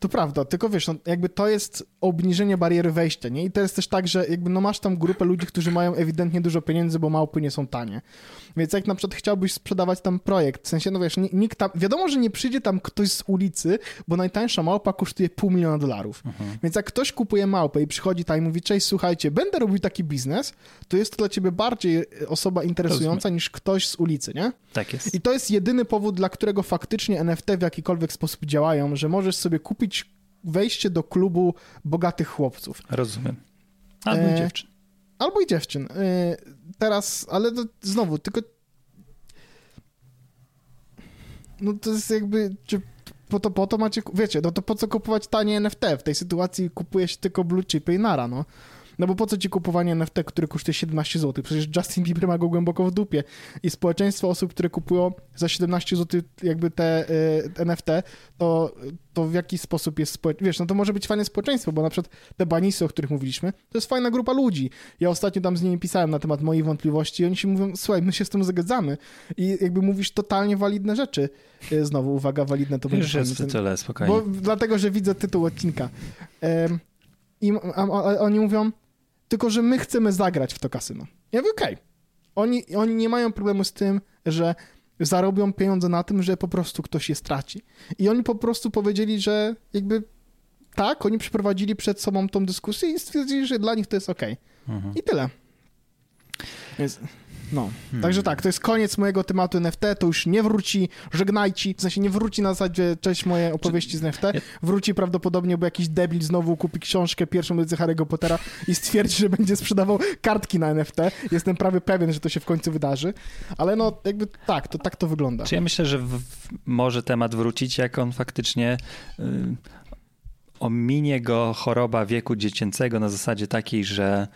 [SPEAKER 3] To prawda, tylko wiesz, no, jakby to jest obniżenie bariery wejścia, nie? I to jest też tak, że jakby no masz tam grupę ludzi, którzy mają ewidentnie dużo pieniędzy, bo małpy nie są tanie. Więc jak na przykład chciałbyś sprzedawać tam projekt, w sensie, no wiesz, ni- nikt tam, wiadomo, że nie przyjdzie tam ktoś z ulicy, bo najtańsza małpa kosztuje pół miliona dolarów. Więc jak ktoś kupuje małpę i przychodzi tam i mówi, cześć, słuchajcie, będę robił taki biznes, to jest to dla ciebie bardziej e, osoba interesująca niż ktoś z ulicy, nie?
[SPEAKER 2] Tak jest.
[SPEAKER 3] I to jest jedyny powód, dla którego faktycznie NFT w jakikolwiek sposób działają, że możesz sobie kupić wejście do klubu bogatych chłopców.
[SPEAKER 2] Rozumiem. Albo
[SPEAKER 3] E,
[SPEAKER 2] dziewczyn.
[SPEAKER 3] Albo i dziewczyn. Y, Teraz, ale to znowu, tylko. No to jest jakby. Czy po to, po to macie. Wiecie, no to po co kupować tanie NFT? W tej sytuacji kupuje się tylko blue chipy i nara, no. No bo po co ci kupowanie NFT, które kosztuje 17 zł? Przecież Justin Bieber ma go głęboko w dupie. I społeczeństwo osób, które kupują za 17 zł jakby te y, NFT, to, to w jaki sposób jest społeczeństwo? Wiesz, no to może być fajne społeczeństwo, bo na przykład te banisy, o których mówiliśmy, to jest fajna grupa ludzi. Ja ostatnio tam z nimi pisałem na temat moich wątpliwości i oni się mówią, słuchaj, my się z tym zgadzamy. I jakby mówisz totalnie walidne rzeczy. Y, Znowu, uwaga, walidne to będzie
[SPEAKER 2] Już jest
[SPEAKER 3] ten-
[SPEAKER 2] tyle, spokojnie.
[SPEAKER 3] bo dlatego, że widzę tytuł odcinka. Em, I a, a, oni mówią, tylko że my chcemy zagrać w to kasyno. Ja mówię, okej. Oni, oni nie mają problemu z tym, że zarobią pieniądze na tym, że po prostu ktoś je straci. I oni po prostu powiedzieli, że jakby tak, oni przeprowadzili przed sobą tą dyskusję i stwierdzili, że dla nich to jest okej.
[SPEAKER 2] Mhm.
[SPEAKER 3] I tyle. Więc, no. Także tak, to jest koniec mojego tematu NFT, to już nie wróci, żegnajcie, w sensie nie wróci na zasadzie cześć moje opowieści z NFT, wróci prawdopodobnie, bo jakiś debil znowu kupi książkę, pierwszą edycję Harry'ego Pottera i stwierdzi, że będzie sprzedawał kartki na NFT. Jestem prawie pewien, że to się w końcu wydarzy, ale no jakby tak, to tak to wygląda.
[SPEAKER 2] Czy ja myślę, że w, może temat wrócić, jak on faktycznie y, ominie go choroba wieku dziecięcego na zasadzie takiej, że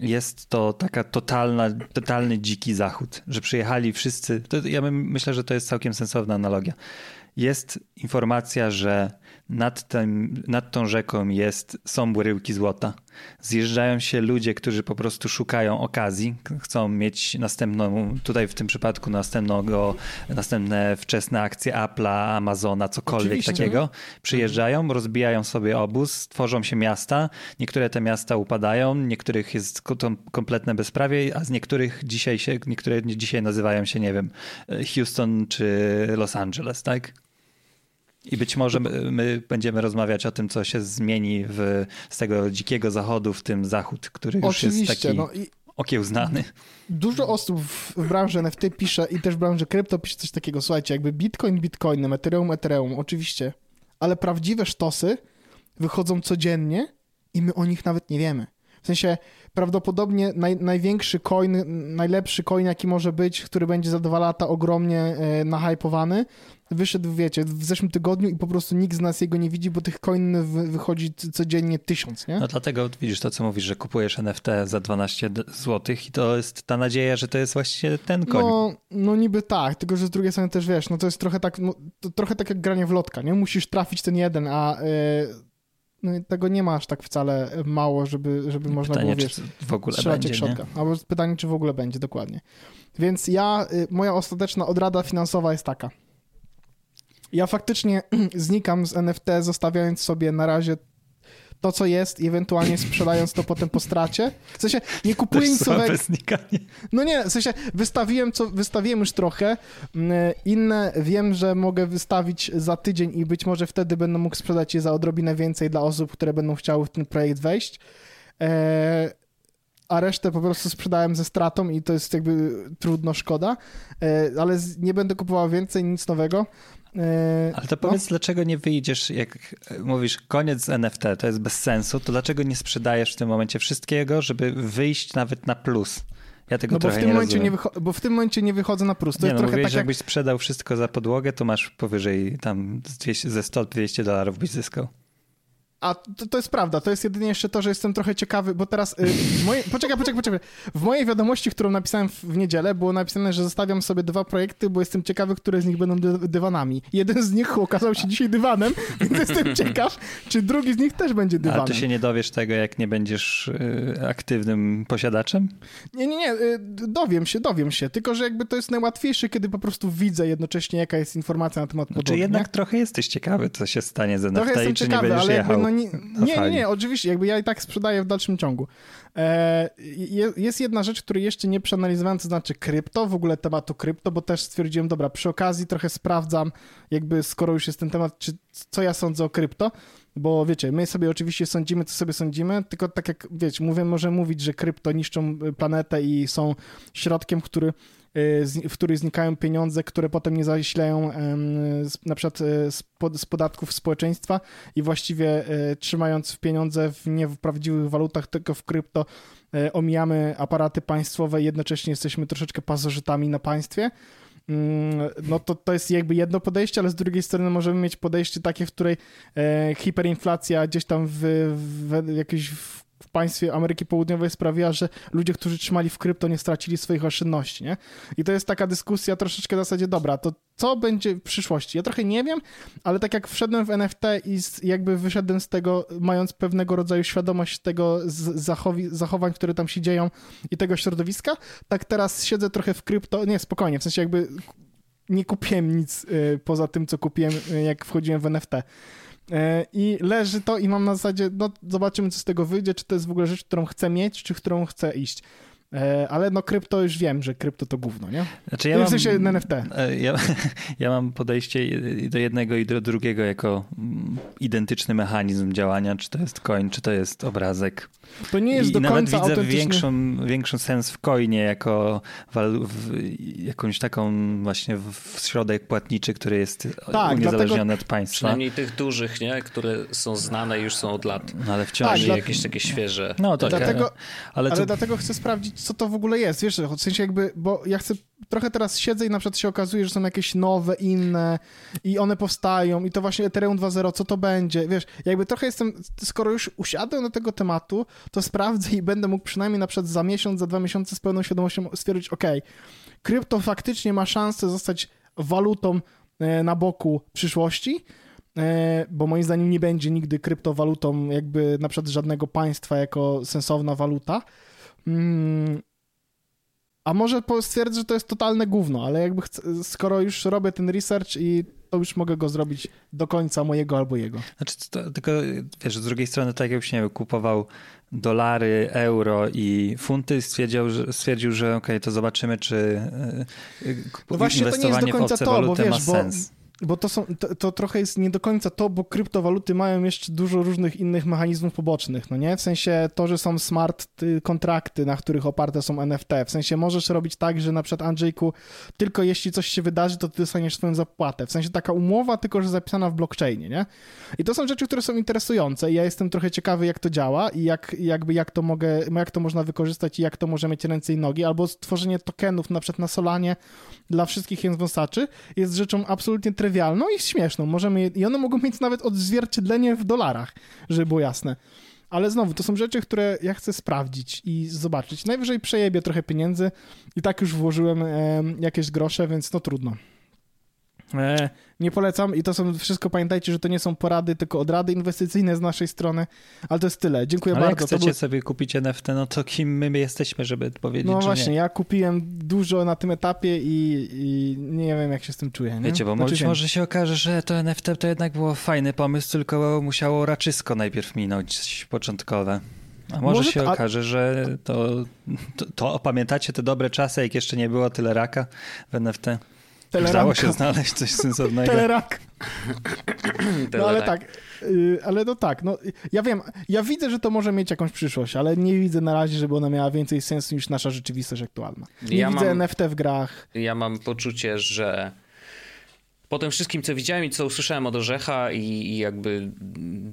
[SPEAKER 2] jest to taka totalna, totalny dziki zachód, że przyjechali wszyscy. To ja myślę, że to jest całkiem sensowna analogia. Jest informacja, że nad, tym, nad tą rzeką jest, są bryłki złota. Zjeżdżają się ludzie, którzy po prostu szukają okazji, chcą mieć następną, tutaj w tym przypadku następnego, następne wczesne akcje Apple'a, Amazona, cokolwiek
[SPEAKER 3] Oczywiście.
[SPEAKER 2] takiego. Przyjeżdżają, rozbijają sobie obóz, tworzą się miasta. Niektóre te miasta upadają, niektórych jest kompletne bezprawie, a z niektórych dzisiaj się, niektóre dzisiaj nazywają się, nie wiem, Houston czy Los Angeles, tak? I być może my, my będziemy rozmawiać o tym, co się zmieni w, z tego dzikiego zachodu w tym zachód, który już jest
[SPEAKER 3] Oczywiście,
[SPEAKER 2] taki
[SPEAKER 3] no i
[SPEAKER 2] okiełznany.
[SPEAKER 3] dużo osób w, w branży NFT pisze i też w branży krypto pisze coś takiego, słuchajcie, jakby Bitcoin Bitcoinem, Ethereum Ethereum, oczywiście, ale prawdziwe sztosy wychodzą codziennie i my o nich nawet nie wiemy. W sensie prawdopodobnie naj, największy coin, najlepszy coin jaki może być, który będzie za dwa lata ogromnie e, nahypowany, wyszedł, wiecie, w zeszłym tygodniu i po prostu nikt z nas jego nie widzi, bo tych coin wy, wychodzi codziennie tysiąc, nie?
[SPEAKER 2] No dlatego widzisz to, co mówisz, że kupujesz NFT za 12 zł i to jest ta nadzieja, że to jest właśnie ten koń.
[SPEAKER 3] No, no niby tak, tylko że z drugiej strony też wiesz, no to jest trochę tak, no, trochę tak jak granie w lotka, nie? Musisz trafić ten jeden, a y, no, i tego nie masz tak wcale mało, żeby, żeby można
[SPEAKER 2] Pytanie,
[SPEAKER 3] było, wiesz,
[SPEAKER 2] czy w ogóle będzie,
[SPEAKER 3] szotka. Albo pytanie, czy w ogóle będzie, dokładnie. Więc ja, y, moja ostateczna odrada finansowa jest taka. Ja faktycznie znikam z NFT, zostawiając sobie na razie to, co jest i ewentualnie sprzedając to potem po stracie. W sensie nie kupuję nic nowego. No nie, w sensie wystawiłem, co, wystawiłem już trochę. Mm, inne wiem, że mogę wystawić za tydzień i być może wtedy będę mógł sprzedać je za odrobinę więcej dla osób, które będą chciały w ten projekt wejść. Eee, a resztę po prostu sprzedałem ze stratą i to jest jakby trudno, szkoda, e, ale nie będę kupował więcej, nic nowego.
[SPEAKER 2] E, ale to powiedz, no. dlaczego nie wyjdziesz, jak mówisz, koniec NFT, to jest bez sensu, to dlaczego nie sprzedajesz w tym momencie wszystkiego, żeby wyjść nawet na plus? Ja tego no
[SPEAKER 3] bo w tym
[SPEAKER 2] nie
[SPEAKER 3] momencie nie wycho- Bo w tym momencie nie wychodzę na plus. To
[SPEAKER 2] nie,
[SPEAKER 3] jest
[SPEAKER 2] no,
[SPEAKER 3] trochę
[SPEAKER 2] mówiłeś,
[SPEAKER 3] tak
[SPEAKER 2] jak... jakbyś sprzedał wszystko za podłogę, to masz powyżej tam 200, ze 100-200 dolarów byś zyskał.
[SPEAKER 3] A to, to, jest prawda, to jest jedynie jeszcze to, że jestem trochę ciekawy, bo teraz. Y, moje, poczekaj, poczekaj, poczekaj. W mojej wiadomości, którą napisałem w, w, niedzielę, było napisane, że zostawiam sobie dwa projekty, bo jestem ciekawy, które z nich będą dy, dywanami. Jeden z nich okazał się dzisiaj dywanem, więc jestem ciekaw, czy drugi z nich też będzie dywanem.
[SPEAKER 2] Ale ty się nie dowiesz tego, jak nie będziesz y, aktywnym posiadaczem?
[SPEAKER 3] Nie, nie, nie. Y, dowiem się, dowiem się. Tylko, że jakby to jest najłatwiejsze, kiedy po prostu widzę jednocześnie, jaka jest informacja na temat
[SPEAKER 2] podłogi. Znaczy jednak trochę jesteś ciekawy, co się stanie z NFT i
[SPEAKER 3] czy ciekawy,
[SPEAKER 2] nie będziesz jechał.
[SPEAKER 3] No nie, nie, nie, nie, oczywiście, jakby ja i tak sprzedaję w dalszym ciągu. E, jest jedna rzecz, której jeszcze nie przeanalizowałem, to znaczy krypto, w ogóle tematu krypto, bo też stwierdziłem, dobra, przy okazji trochę sprawdzam, jakby skoro już jest ten temat, czy, co ja sądzę o krypto, bo wiecie, my sobie oczywiście sądzimy, co sobie sądzimy, tylko tak jak, wiecie, mówię, może mówić, że krypto niszczą planetę i są środkiem, który Y, w których znikają pieniądze, które potem nie zasilają na przykład y, z podatków społeczeństwa i właściwie y, trzymając pieniądze w nie w prawdziwych walutach, tylko w krypto, omijamy aparaty państwowe i jednocześnie jesteśmy troszeczkę pasożytami na państwie. Mm, no to to jest jakby jedno podejście, ale z drugiej strony możemy mieć podejście takie, w której e, hiperinflacja gdzieś tam w, w, w jakiejś w w państwie Ameryki Południowej sprawiła, że ludzie, którzy trzymali w krypto, nie stracili swoich oszczędności, nie? I to jest taka dyskusja troszeczkę w zasadzie, dobra, to co będzie w przyszłości? Ja trochę nie wiem, ale tak jak wszedłem w NFT i jakby wyszedłem z tego, mając pewnego rodzaju świadomość tego zachowi, zachowań, które tam się dzieją i tego środowiska, tak teraz siedzę trochę w krypto, nie, spokojnie, w sensie jakby nie kupiłem nic y, poza tym, co kupiłem, y, jak wchodziłem w NFT. E, I leży to i mam na zasadzie, no zobaczymy, co z tego wyjdzie, czy to jest w ogóle rzecz, którą chcę mieć, czy którą chcę iść. E, ale no krypto już wiem, że krypto to gówno, nie?
[SPEAKER 2] Znaczy ja
[SPEAKER 3] w sensie
[SPEAKER 2] mam,
[SPEAKER 3] NFT.
[SPEAKER 2] E, ja, ja mam podejście do jednego i do drugiego jako mm, identyczny mechanizm działania, czy to jest coin, czy to jest obrazek.
[SPEAKER 3] To nie jest
[SPEAKER 2] I,
[SPEAKER 3] do
[SPEAKER 2] i nawet
[SPEAKER 3] końca
[SPEAKER 2] widzę
[SPEAKER 3] autentyczny...
[SPEAKER 2] większą, większą sens w coinie jako w, jakąś taką właśnie w środek płatniczy, który jest tak, uniezależniony dlatego... od państwa.
[SPEAKER 1] Przynajmniej tych dużych, nie? Które są znane już są od lat.
[SPEAKER 2] No, ale wciąż...
[SPEAKER 1] Tak, jakieś takie świeże.
[SPEAKER 3] No tak. Dlatego, ale, ale dlatego chcę sprawdzić, co to w ogóle jest. Wiesz, w sensie jakby, bo ja chcę trochę teraz siedzę i na przykład się okazuje, że są jakieś nowe, inne i one powstają i to właśnie Ethereum 2.0, co to będzie, wiesz, jakby trochę jestem, skoro już usiadłem do tego tematu, to sprawdzę i będę mógł przynajmniej na przykład za miesiąc, za dwa miesiące z pełną świadomością stwierdzić, ok, krypto faktycznie ma szansę zostać walutą e, na boku przyszłości, e, bo moim zdaniem nie będzie nigdy kryptowalutą jakby na przykład żadnego państwa jako sensowna waluta, mm, a może stwierdzę, że to jest totalne gówno, ale jakby chcę, skoro już robię ten research i to już mogę go zrobić do końca mojego albo jego.
[SPEAKER 2] Znaczy, to, tylko wiesz, z drugiej strony, tak jakbyś nie wiem, kupował dolary, euro i funty, stwierdził, że, stwierdził, że okej, okay, to zobaczymy, czy e,
[SPEAKER 3] no właśnie, to nie jest do końca to, bo wiesz, ma sens. Bo bo to, są, to, to, trochę jest nie do końca to, bo kryptowaluty mają jeszcze dużo różnych innych mechanizmów pobocznych, no nie? W sensie to, że są smart kontrakty, na których oparte są NFT. W sensie możesz robić tak, że na przykład Andrzejku, tylko jeśli coś się wydarzy, to ty dostaniesz swoją zapłatę. W sensie taka umowa, tylko że zapisana w blockchainie, nie? I to są rzeczy, które są interesujące i ja jestem trochę ciekawy, jak to działa i jak, jakby jak to mogę, jak to można wykorzystać i jak to może mieć ręce i nogi, albo stworzenie tokenów na przykład na Solanie dla wszystkich jęzwąsaczy jest rzeczą absolutnie trywialną trywialną i śmieszną. Możemy, I one mogą mieć nawet odzwierciedlenie w dolarach, żeby było jasne. Ale znowu, to są rzeczy, które ja chcę sprawdzić i zobaczyć. Najwyżej przejebię trochę pieniędzy i tak już włożyłem e, jakieś grosze, więc no trudno. E, nie polecam i to są wszystko, pamiętajcie, że to nie są porady, tylko odrady inwestycyjne z naszej strony, ale to jest tyle. Dziękuję
[SPEAKER 2] ale
[SPEAKER 3] bardzo.
[SPEAKER 2] jak chcecie był... sobie kupić NFT, no to kim my jesteśmy, żeby powiedzieć,
[SPEAKER 3] No właśnie, ja kupiłem dużo na tym etapie i, i, nie wiem, jak się z tym czuję. Nie?
[SPEAKER 2] Wiecie, bo znaczy, być może się okaże, że to NFT to jednak było fajny pomysł, tylko musiało raczysko najpierw minąć początkowe. A może, może się to, okaże, że to, to, to, pamiętacie te dobre czasy, jak jeszcze nie było tyle raka w NFT? Teleranka. Udało się znaleźć coś sensownego.
[SPEAKER 3] Telerak. No ale tak, y, ale no tak, no ja wiem, ja widzę, że to może mieć jakąś przyszłość, ale nie widzę na razie, żeby ona miała więcej sensu niż nasza rzeczywistość aktualna. Nie ja widzę mam, NFT w grach.
[SPEAKER 1] Ja mam poczucie, że po tym wszystkim, co widziałem i co usłyszałem od Orzecha i, i, jakby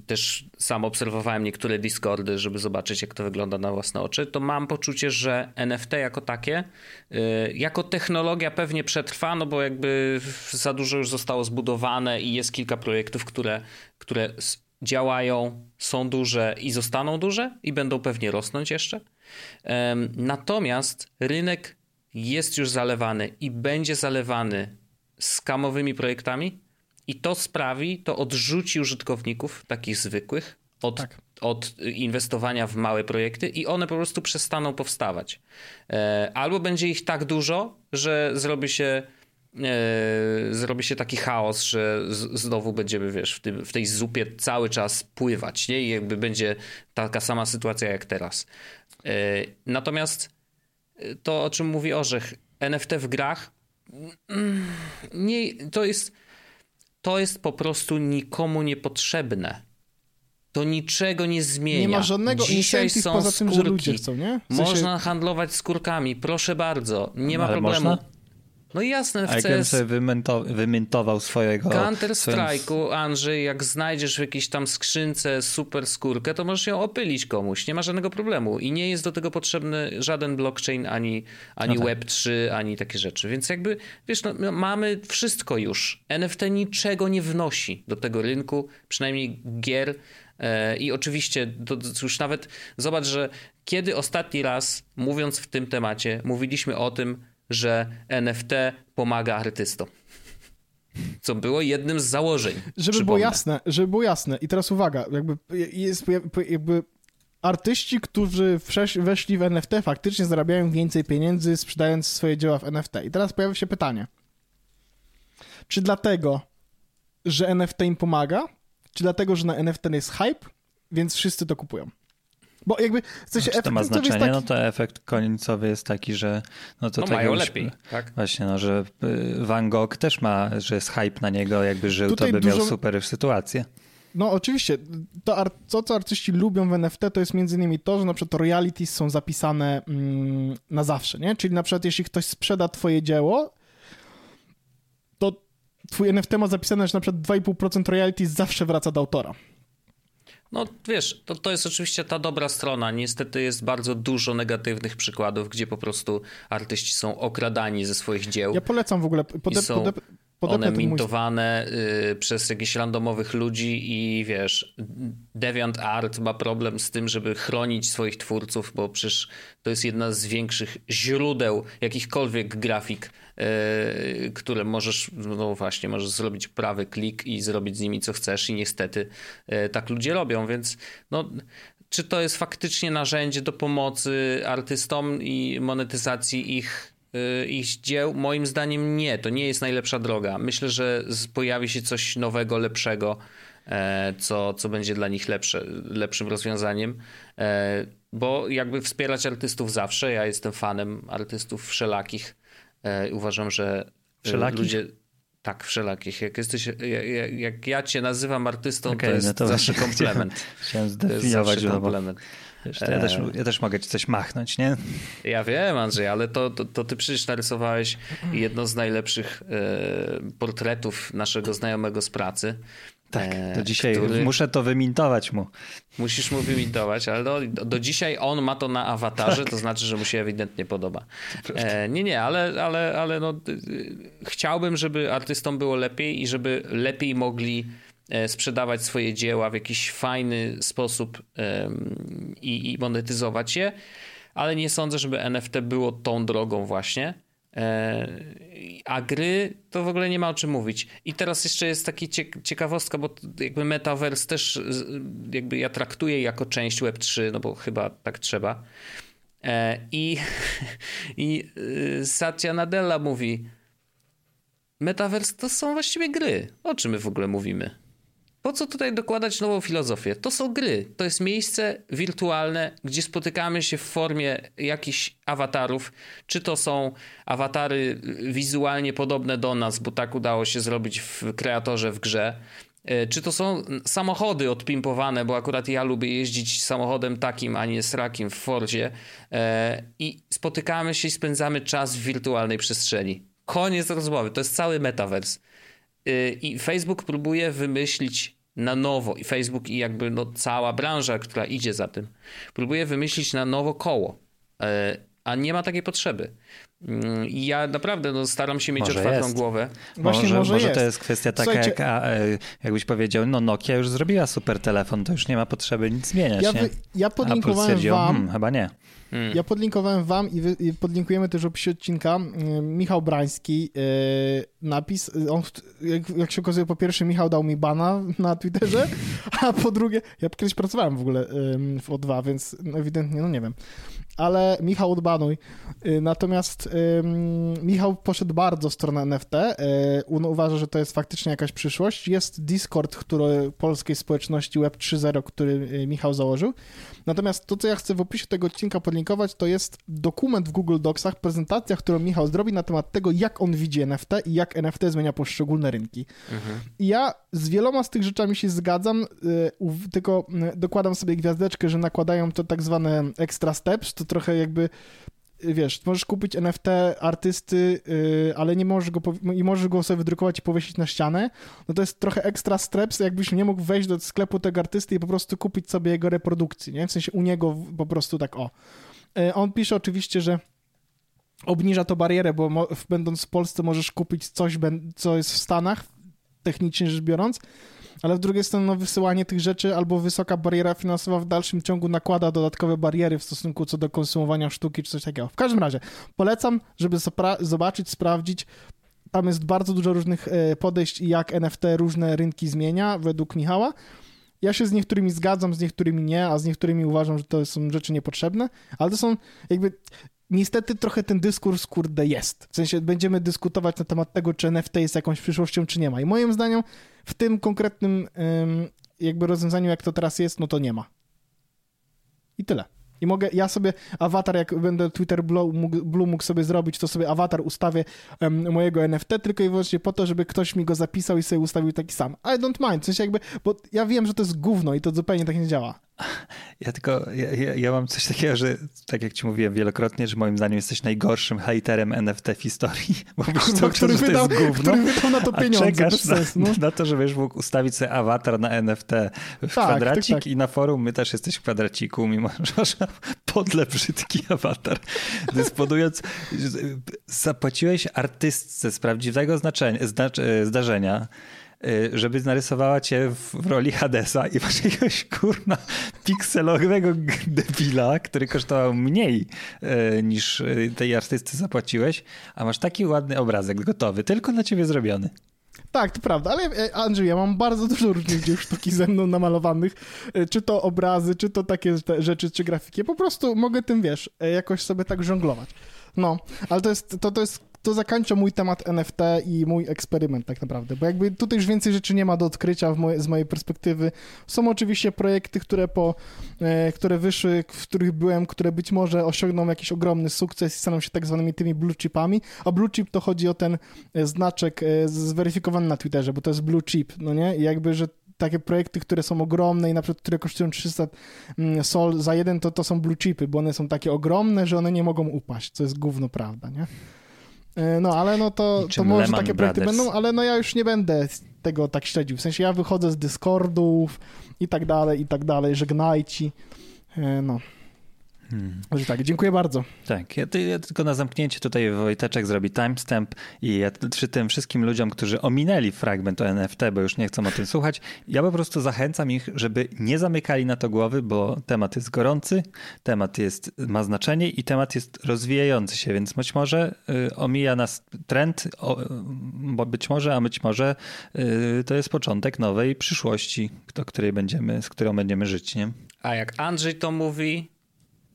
[SPEAKER 1] też sam obserwowałem niektóre Discordy, żeby zobaczyć, jak to wygląda na własne oczy, to mam poczucie, że NFT jako takie, y, jako technologia pewnie przetrwa, no bo jakby za dużo już zostało zbudowane i jest kilka projektów, które, które działają, są duże i zostaną duże i będą pewnie rosnąć jeszcze. Natomiast rynek jest już zalewany i będzie zalewany skamowymi projektami i to sprawi, to odrzuci użytkowników takich zwykłych od, tak. od inwestowania w małe projekty i one po prostu przestaną powstawać. E, albo będzie ich tak dużo, że zrobi się e, zrobi się taki chaos, że znowu będziemy, wiesz, w, tym, w, tej zupie cały czas pływać, nie? I jakby będzie taka sama sytuacja jak teraz. E, natomiast to, o czym mówi Orzech, NFT w grach nie, to jest, to jest po prostu nikomu niepotrzebne. To niczego nie zmienia. Nie
[SPEAKER 3] ma żadnego Dzisiaj są poza tym, skórki. że ludzie chcą, nie?
[SPEAKER 1] W sensie... Można handlować skórkami, proszę bardzo, nie ma Ale problemu. Można? No jasne, w
[SPEAKER 2] CS... sobie wymintował swojego...
[SPEAKER 1] Counter Strike'u, Andrzej, jak znajdziesz w jakiejś tam skrzynce super skórkę, to możesz ją opylić komuś, nie ma żadnego problemu. I nie jest do tego potrzebny żaden blockchain, ani, ani no tak. Web3, ani takie rzeczy. Więc jakby, wiesz, no, no mamy wszystko już. NFT niczego nie wnosi do tego rynku, przynajmniej gier. E, I oczywiście, to już nawet zobacz, że kiedy ostatni raz, mówiąc w tym temacie, mówiliśmy o tym, że NFT pomaga artystom. Co było jednym z założeń.
[SPEAKER 3] Żeby było jasne, żeby było jasne. I teraz uwaga, jakby jest jakby artyści, którzy weszli w NFT, faktycznie zarabiają więcej pieniędzy sprzedając swoje dzieła w NFT. I teraz pojawia się pytanie. Czy dlatego, że NFT im pomaga, czy dlatego, że na NFT jest hype, więc wszyscy to kupują? Bo jakby w sensie
[SPEAKER 2] to ma znaczenie? Taki... No to efekt końcowy jest taki, że no to
[SPEAKER 1] no tak mają już, lepiej, tak?
[SPEAKER 2] Właśnie, no, że y, Van Gogh też ma, że jest hype na niego, jakby żył, Tutaj to by dużo... miał super sytuację.
[SPEAKER 3] No oczywiście, to, to co artyści lubią w NFT to jest między innymi to, że na przykład royalties są zapisane mm, na zawsze, nie? Czyli na przykład jeśli ktoś sprzeda twoje dzieło, to twój NFT ma zapisane, że na przykład 2,5% royalties zawsze wraca do autora.
[SPEAKER 1] No wiesz, to, to jest oczywiście ta dobra strona. Niestety jest bardzo dużo negatywnych przykładów, gdzie po prostu artyści są okradani ze swoich dzieł.
[SPEAKER 3] Ja polecam w ogóle. Pode,
[SPEAKER 1] są pode, one mintowane mój... y, przez jakichś randomowych ludzi i wiesz, DeviantArt ma problem z tym, żeby chronić swoich twórców, bo przecież to jest jedna z większych źródeł jakichkolwiek grafik które możesz, no właśnie, możesz zrobić prawy klik i zrobić z nimi co chcesz i niestety e, tak ludzie robią, więc no czy to jest faktycznie narzędzie do pomocy artystom i monetyzacji ich, e, ich dzieł? Moim zdaniem nie, to nie jest najlepsza droga. Myślę, że pojawi się coś nowego, lepszego, co, co będzie dla nich lepsze, lepszym rozwiązaniem, bo jakby wspierać artystów zawsze, ja jestem fanem artystów wszelakich, E, uważam, że
[SPEAKER 2] e, wszelakich? ludzie...
[SPEAKER 1] Tak, wszelakich. Jak, jesteś, jak, jak ja cię nazywam artystą, okay, to jest no to zawsze komplement.
[SPEAKER 2] Chciałem zdefiniować, to komplement. Wiesz, ja, też, ja też mogę ci coś machnąć, nie?
[SPEAKER 1] Ja wiem, Andrzej, ale to, to, to ty przecież narysowałeś jedno z najlepszych e, portretów naszego znajomego z pracy.
[SPEAKER 2] Tak, do dzisiaj który... muszę to wymintować mu.
[SPEAKER 1] Musisz mu wymintować, ale do, do, dzisiaj on ma to na awatarze, tak. to znaczy, że mu się ewidentnie podoba. E, nie, nie, ale, ale, ale no, chciałbym, żeby artystom było lepiej i żeby lepiej mogli e, sprzedawać swoje dzieła w jakiś fajny sposób i, i monetyzować je, ale nie sądzę, żeby NFT było tą drogą właśnie. A gry to w ogóle nie ma o czym mówić. I teraz jeszcze jest taka ciekawostka, bo jakby Metaverse też jakby ja traktuję jako część Web3, no bo chyba tak trzeba. I, i Satya Nadella mówi, Metaverse to są właściwie gry. O czym my w ogóle mówimy? Po co tutaj dokładać nową filozofię? To są gry. To jest miejsce wirtualne, gdzie spotykamy się w formie jakichś awatarów. Czy to są awatary wizualnie podobne do nas, bo tak udało się zrobić w kreatorze w grze. E, czy to są samochody odpimpowane, bo akurat ja lubię jeździć samochodem takim, a nie srakim w Fordzie. E, I spotykamy się i spędzamy czas w wirtualnej przestrzeni. Koniec rozmowy. To jest cały metaverse. E, I Facebook próbuje wymyślić na nowo i Facebook i jakby no cała branża, która idzie za tym, próbuje wymyślić na nowo koło, e, a nie ma takiej potrzeby. Mm, I ja naprawdę no, staram się mieć może otwartą
[SPEAKER 2] jest.
[SPEAKER 1] głowę.
[SPEAKER 2] Właśnie może, może, może to jest kwestia taka, Słuchajcie, jak, a, e, jakbyś powiedział, no Nokia już zrobiła super telefon, to już nie ma potrzeby nic zmieniać.
[SPEAKER 3] Ja, wy, ja podlinkowałem wam... Hmm,
[SPEAKER 2] chyba nie.
[SPEAKER 3] Hmm. Ja podlinkowałem wam i, wy, i, podlinkujemy też w opisie odcinka mm, Michał Brański yy, napis. On, jak, jak, się okazuje, po pierwsze Michał dał mi bana na Twitterze, a po drugie, ja kiedyś pracowałem w ogóle yy, w O2, więc ewidentnie, no nie wiem ale Michał odbanuj. Y, natomiast Michał poszedł bardzo w stronę NFT. Y, uważa, że to jest faktycznie jakaś przyszłość. Jest Discord który, polskiej społeczności Web 3.0, który y, Michał założył. Natomiast to, co ja chcę w opisie tego odcinka podlinkować, to jest dokument w Google Docsach, prezentacja, którą Michał zrobi na temat tego, jak on widzi NFT i jak NFT zmienia poszczególne rynki. Mhm. I ja z wieloma z tych rzeczami się zgadzam, tylko dokładam sobie gwiazdeczkę, że nakładają to tak zwane extra steps, to trochę jakby wiesz, możesz kupić NFT artysty, yy, ale nie możesz go, i możesz go sobie wydrukować i powiesić na ścianę, no to jest trochę ekstra streps, jakbyś nie mógł wejść do sklepu tego artysty i po prostu kupić sobie jego reprodukcję, nie? W sensie u niego po prostu tak o. Yy, on pisze oczywiście, że obniża to barierę, bo będąc w Polsce możesz kupić coś, co jest w Stanach, technicznie rzecz biorąc, ale w drugiej stronie no, wysyłanie tych rzeczy albo wysoka bariera finansowa w dalszym ciągu nakłada dodatkowe bariery w stosunku co do konsumowania sztuki czy coś takiego. W każdym razie polecam, żeby zobaczyć, sprawdzić. Tam jest bardzo dużo różnych e, podejść i jak NFT różne rynki zmienia według Michała. Ja się z niektórymi zgadzam, z niektórymi nie, a z niektórymi uważam, że to są rzeczy niepotrzebne, ale to są jakby niestety trochę ten dyskurs, kurde, jest. W sensie będziemy dyskutować na temat tego, czy NFT jest jakąś przyszłością, czy nie ma. I moim zdaniem w tym konkretnym jakby rozwiązaniu, jak to teraz jest, no to nie ma. I tyle. I mogę, ja sobie awatar, jak będę Twitter Blue mógł, Blue mógł sobie zrobić, to sobie awatar ustawię um, mojego NFT tylko i wyłącznie po to, żeby ktoś mi go zapisał i sobie ustawił taki sam. I don't mind, w sensie jakby, bo ja wiem, że to jest gówno i to zupełnie tak nie działa.
[SPEAKER 2] Ja tylko, ja, ja, ja, mam coś takiego, że tak jak ci mówiłem wielokrotnie, że moim zdaniem jesteś najgorszym haterem NFT w historii, bo
[SPEAKER 3] cały czas, który wydał, to gówno, który wydał na to pieniądze,
[SPEAKER 2] czekasz na, sensu, no. na, to, żebyś mógł ustawić sobie awatar na NFT w tak, kwadracik tak, tak. i na forum my też jesteś w kwadraciku, mimo że masz podle brzydki awatar. Dysponując, zapłaciłeś artystce z prawdziwego znaczenia, zdarzenia, Y, żeby narysowała cię w roli Hadesa i masz jakiegoś kurna pikselowego debila, który kosztował mniej y, niż y, tej artysty zapłaciłeś, a masz taki ładny obrazek gotowy, tylko na ciebie zrobiony.
[SPEAKER 3] Tak, to prawda, ale e, Andrzej, ja mam bardzo dużo różnych dzieł sztuki ze mną namalowanych, e, czy to obrazy, czy to takie rzeczy, czy grafiki. Po prostu mogę tym, wiesz, e, jakoś sobie tak żonglować. No, ale to jest, to, to jest to zakończę mój temat NFT i mój eksperyment tak naprawdę, bo jakby tutaj już więcej rzeczy nie ma do odkrycia moje, z mojej perspektywy. Są oczywiście projekty, które po, e, które wyszły, w których byłem, które być może osiągną jakiś ogromny sukces i staną się tak zwanymi tymi blue chipami, a blue chip to chodzi o ten e, znaczek e, zweryfikowany na Twitterze, bo to jest blue chip, no nie? I jakby, że takie projekty, które są ogromne i na przykład, które kosztują 300 mm, sol za jeden, to to są blue chipy, bo one są takie ogromne, że one nie mogą upaść, co jest gówno prawda, nie? E, no, ale no to, to może Lehman takie projekty Brothers. będą, ale no ja już nie będę tego tak śledził. W sensie ja wychodzę z Discordów i tak dalej, i tak dalej, żegnajci. E, no. Hmm. tak, dziękuję bardzo.
[SPEAKER 2] Tak, ja, ja, tylko na zamknięcie tutaj Wojteczek zrobi timestamp i ja przy tym wszystkim ludziom, którzy ominęli fragment o NFT, bo już nie chcą o tym słuchać, ja po prostu zachęcam ich, żeby nie zamykali na to głowy, bo temat jest gorący, temat jest, ma znaczenie i temat jest rozwijający się, więc być może y, omija nas trend, o, bo być może, a być może y, to jest początek nowej przyszłości, do której będziemy, z którą będziemy żyć, nie?
[SPEAKER 1] A jak Andrzej to mówi,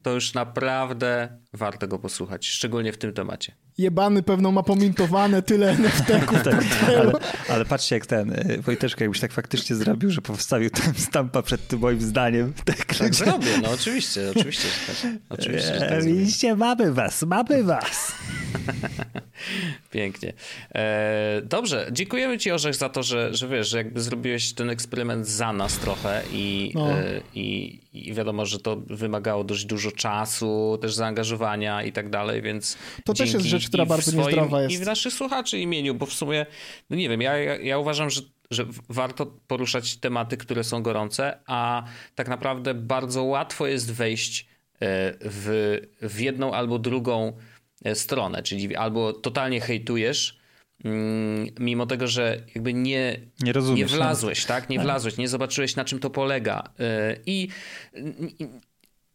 [SPEAKER 1] to już naprawdę warto go posłuchać, szczególnie w tym temacie.
[SPEAKER 3] Jebany pewno ma pomintowane tyle NFT-ków. tak,
[SPEAKER 2] ale, ale, patrzcie jak ten y, Wojteczka jakbyś tak faktycznie zrobił, że powstawił tam stampa przed tym moim zdaniem.
[SPEAKER 1] Tak, tak zrobię, no oczywiście, oczywiście. Tak, oczywiście
[SPEAKER 2] tak Widzicie, mamy was, mamy was.
[SPEAKER 1] Pięknie. E, dobrze, dziękujemy ci Orzech za to, że, że wiesz, że jakby zrobiłeś ten eksperyment za nas trochę i, no. e, i, i wiadomo, że to wymagało dość dużo czasu, też zaangażowania i tak dalej, więc
[SPEAKER 3] To też jest rzecz, która bardzo swoim, niezdrowa jest.
[SPEAKER 1] I w naszych słuchaczy imieniu, bo w sumie, no nie wiem, ja, ja, ja uważam, że że warto poruszać tematy, które są gorące, a tak naprawdę bardzo łatwo jest wejść e, w, w jedną albo drugą stronę, czyli albo totalnie hejtujesz, mm, mimo tego, że jakby nie, nie, rozumiesz, nie no. wlazłeś, tak? Nie tak. wlazłeś, nie zobaczyłeś na czym to polega. E, I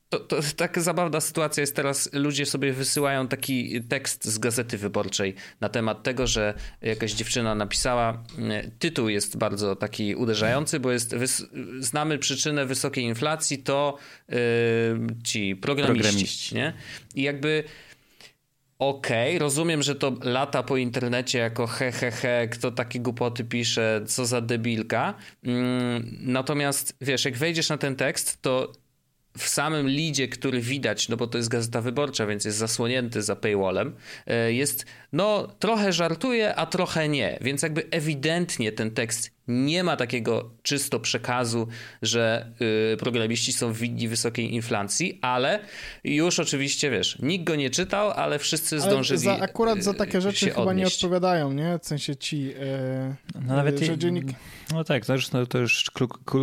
[SPEAKER 1] to, to taka zabawna sytuacja jest teraz. Ludzie sobie wysyłają taki tekst z gazety wyborczej na temat tego, że jakaś dziewczyna napisała. E, tytuł jest bardzo taki uderzający, bo jest znamy przyczynę wysokiej inflacji, to yy, ci programiści, programiści. Nie? I jakby Okej, okay, rozumiem, że to lata po internecie jako he, he, he, kto takie głupoty pisze, co za debilka. Mm, natomiast wiesz, jak wejdziesz na ten tekst, to w samym lidzie, który widać, no bo to jest gazeta wyborcza, więc jest zasłonięty za paywallem, e, jest, no trochę żartuje, a trochę nie. Więc jakby ewidentnie ten tekst nie ma takiego czysto przekazu, że yy, programiści są winni wysokiej inflacji, ale już oczywiście wiesz, nikt go nie czytał, ale wszyscy zdążyli.
[SPEAKER 3] Za, akurat za takie rzeczy chyba odnieść. nie odpowiadają, nie? W sensie ci. Yy, no nawet
[SPEAKER 2] że dziennik... No tak, to już, no, to już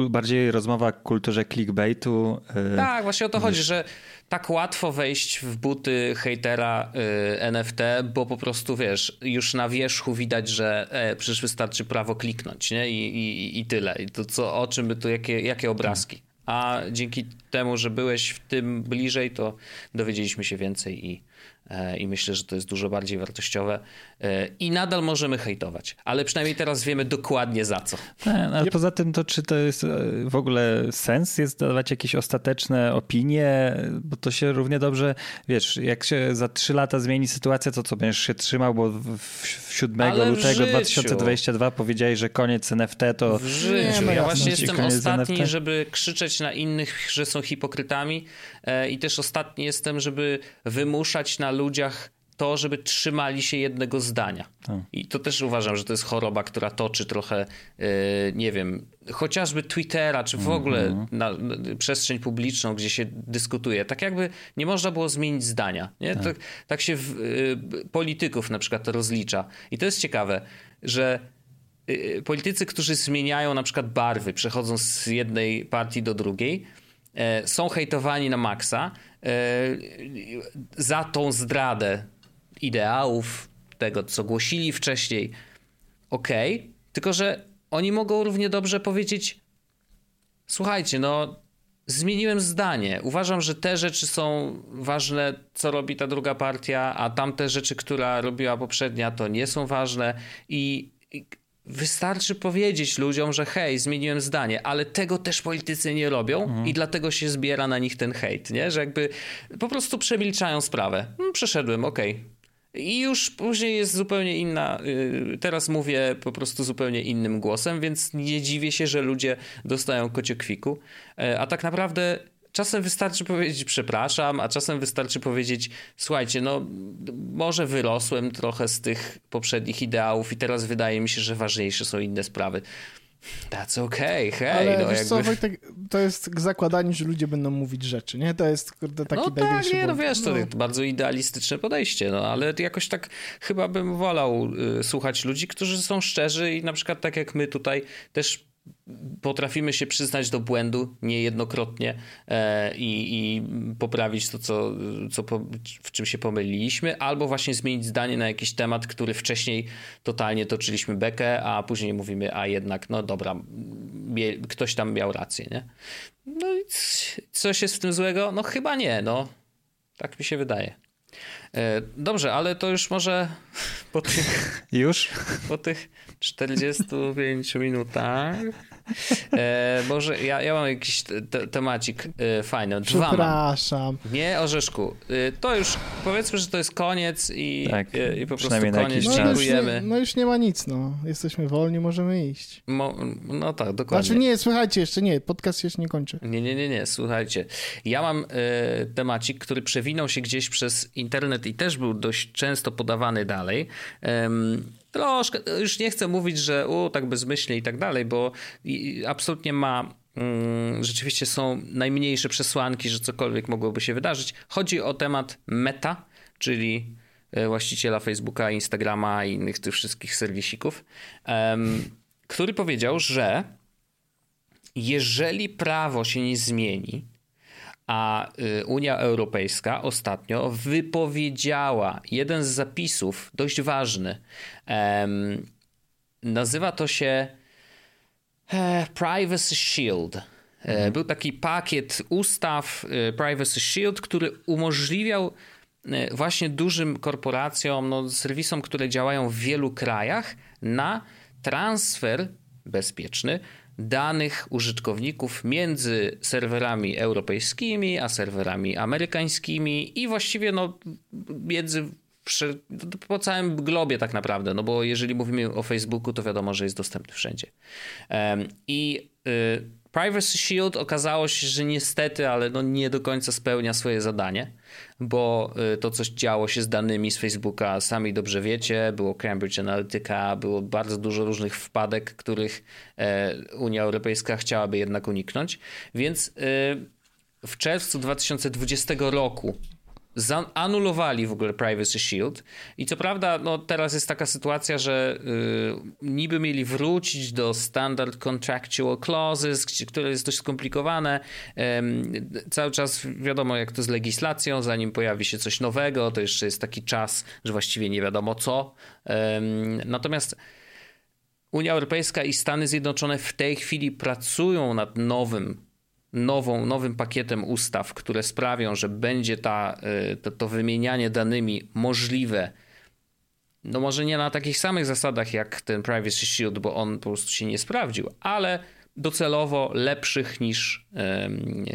[SPEAKER 2] bardziej rozmowa o kulturze clickbaitu.
[SPEAKER 1] Yy, tak, właśnie o to chodzi, że tak łatwo wejść w buty hejtera y, NFT, bo po prostu wiesz, już na wierzchu widać, że e, przecież wystarczy prawo kliknąć, nie? I, i, i tyle. I to co, o czym by tu, jakie, jakie obrazki. A dzięki temu, że byłeś w tym bliżej, to dowiedzieliśmy się więcej i, i myślę, że to jest dużo bardziej wartościowe. E, I nadal możemy hejtować, ale przynajmniej teraz wiemy dokładnie za co.
[SPEAKER 2] Tak, ale poza tym, to czy to jest e, w ogóle sens jest dawać jakieś ostateczne opinie, bo to się równie dobrze, wiesz, jak się za trzy lata zmieni sytuacja, to co będziesz się trzymał, bo w 7 lutego 2022 powiedziałeś, że koniec NFT to...
[SPEAKER 1] W życiu. Ja właśnie jestem ostatni, NFT. żeby krzyczeć na innych, że są hipokrytami e, i też ostatni jestem, żeby wymuszać na ludziach to, żeby trzymali się jednego zdania. Tak. I to też uważam, że to jest choroba, która toczy trochę, yy, nie wiem, chociażby Twittera, czy w mm -hmm. ogóle na, na, przestrzeń publiczną, gdzie się dyskutuje. Tak jakby nie można było zmienić zdania. Nie? Tak. tak, tak się w, yy, polityków na przykład rozlicza. I to jest ciekawe, że politycy, którzy zmieniają na przykład barwy, przechodzą z jednej partii do drugiej, e, są hejtowani na maksa e, za tą zdradę ideałów, tego, co głosili wcześniej. Okej, okay, tylko że oni mogą równie dobrze powiedzieć: Słuchajcie, no, zmieniłem zdanie. Uważam, że te rzeczy są ważne, co robi ta druga partia, a tamte rzeczy, która robiła poprzednia, to nie są ważne. I, i wystarczy powiedzieć ludziom, że hej, zmieniłem zdanie, ale tego też politycy nie robią mhm. i dlatego się zbiera na nich ten hejt, nie? Że jakby po prostu przemilczają sprawę. Hmm, przeszedłem, okej. Okay i już później jest zupełnie inna. Y, teraz mówię po prostu zupełnie innym głosem, więc nie dziwię się, że ludzie dostają kociokwiku. E, a tak naprawdę czasem wystarczy powiedzieć przepraszam, a czasem wystarczy powiedzieć słuchajcie, no może wyrosłem trochę z tych poprzednich ideałów i teraz wydaje mi się, że ważniejsze są inne sprawy. That's okay, hej.
[SPEAKER 3] Ale
[SPEAKER 1] no,
[SPEAKER 3] wiesz jakby... co, Wojtek, to jest zakładanie, że ludzie będą mówić rzeczy, nie? To jest kurde, taki
[SPEAKER 1] no tak, nie, no wiesz, to no. bardzo idealistyczne podejście, no ale jakoś tak chyba bym wolał y, słuchać ludzi, którzy są szczerzy i na przykład tak jak my tutaj też potrafimy się przyznać do błędu niejednokrotnie e, i, i, poprawić to, co, co po, w czym się pomyliliśmy, albo właśnie zmienić zdanie na jakiś temat, który wcześniej totalnie toczyliśmy bekę, a później mówimy, a jednak, no dobra, mie, ktoś tam miał rację, nie? No i coś jest w tym złego? No chyba nie, no. Tak mi się wydaje. E, dobrze, ale to już może po tych.
[SPEAKER 2] Już?
[SPEAKER 1] Po tych 45 minutach. E, może ja, ja mam jakiś te, temacik e, fajny.
[SPEAKER 3] Dwa Przepraszam.
[SPEAKER 1] Mam. Nie, Orzeszku. E, to już powiedzmy, że to jest koniec i, tak, e, i po prostu koniec.
[SPEAKER 3] No, Dziękujemy. No, no już nie ma nic, no. Jesteśmy wolni, możemy iść.
[SPEAKER 1] Mo, no tak, dokładnie.
[SPEAKER 3] Znaczy nie, słuchajcie, jeszcze nie, podcast się jeszcze nie kończy.
[SPEAKER 1] Nie, nie, nie, nie, słuchajcie. Ja mam e, temacik, który przewinął się gdzieś przez internet i też był dość często podawany dalej. Troszkę, już nie chcę mówić, że u, tak bezmyślnie i tak dalej, bo absolutnie ma mm, rzeczywiście są najmniejsze przesłanki, że cokolwiek mogłoby się wydarzyć. Chodzi o temat Meta, czyli e, właściciela Facebooka, Instagrama i innych tych wszystkich serwisików, który powiedział, że jeżeli prawo się nie zmieni, a y, Unia Europejska ostatnio wypowiedziała jeden z zapisów, dość ważny. nazywa to się e, Privacy Shield. E, mhm. Był taki pakiet ustaw e, Privacy Shield, który umożliwiał właśnie dużym korporacjom, no, serwisom, które działają w wielu krajach, na transfer bezpieczny danych użytkowników między serwerami europejskimi a serwerami amerykańskimi i właściwie no, między po całym globie tak naprawdę, no bo jeżeli mówimy o Facebooku, to wiadomo, że jest dostępny wszędzie. I y, Privacy Shield okazało się, że niestety, ale no nie do końca spełnia swoje zadanie, bo y, to, co działo się z danymi z Facebooka, sami dobrze wiecie, było Cambridge Analytica, było bardzo dużo różnych wpadek, których e, Unia Europejska chciałaby jednak uniknąć. Więc y, w czerwcu 2020 roku zanulowali w ogóle Privacy Shield i co prawda no, teraz jest taka sytuacja, że y, niby mieli wrócić do Standard Contractual Clauses, które jest dość skomplikowane. Y, cały czas wiadomo jak to z legislacją, zanim pojawi się coś nowego, to jeszcze jest taki czas, że właściwie nie wiadomo co. Y, natomiast Unia Europejska i Stany Zjednoczone w tej chwili pracują nad nowym nową, nowym pakietem ustaw, które sprawią, że będzie ta, y, to, to wymienianie danymi możliwe. No może nie na takich samych zasadach jak ten Privacy Shield, bo on po prostu się nie sprawdził, ale docelowo lepszych niż,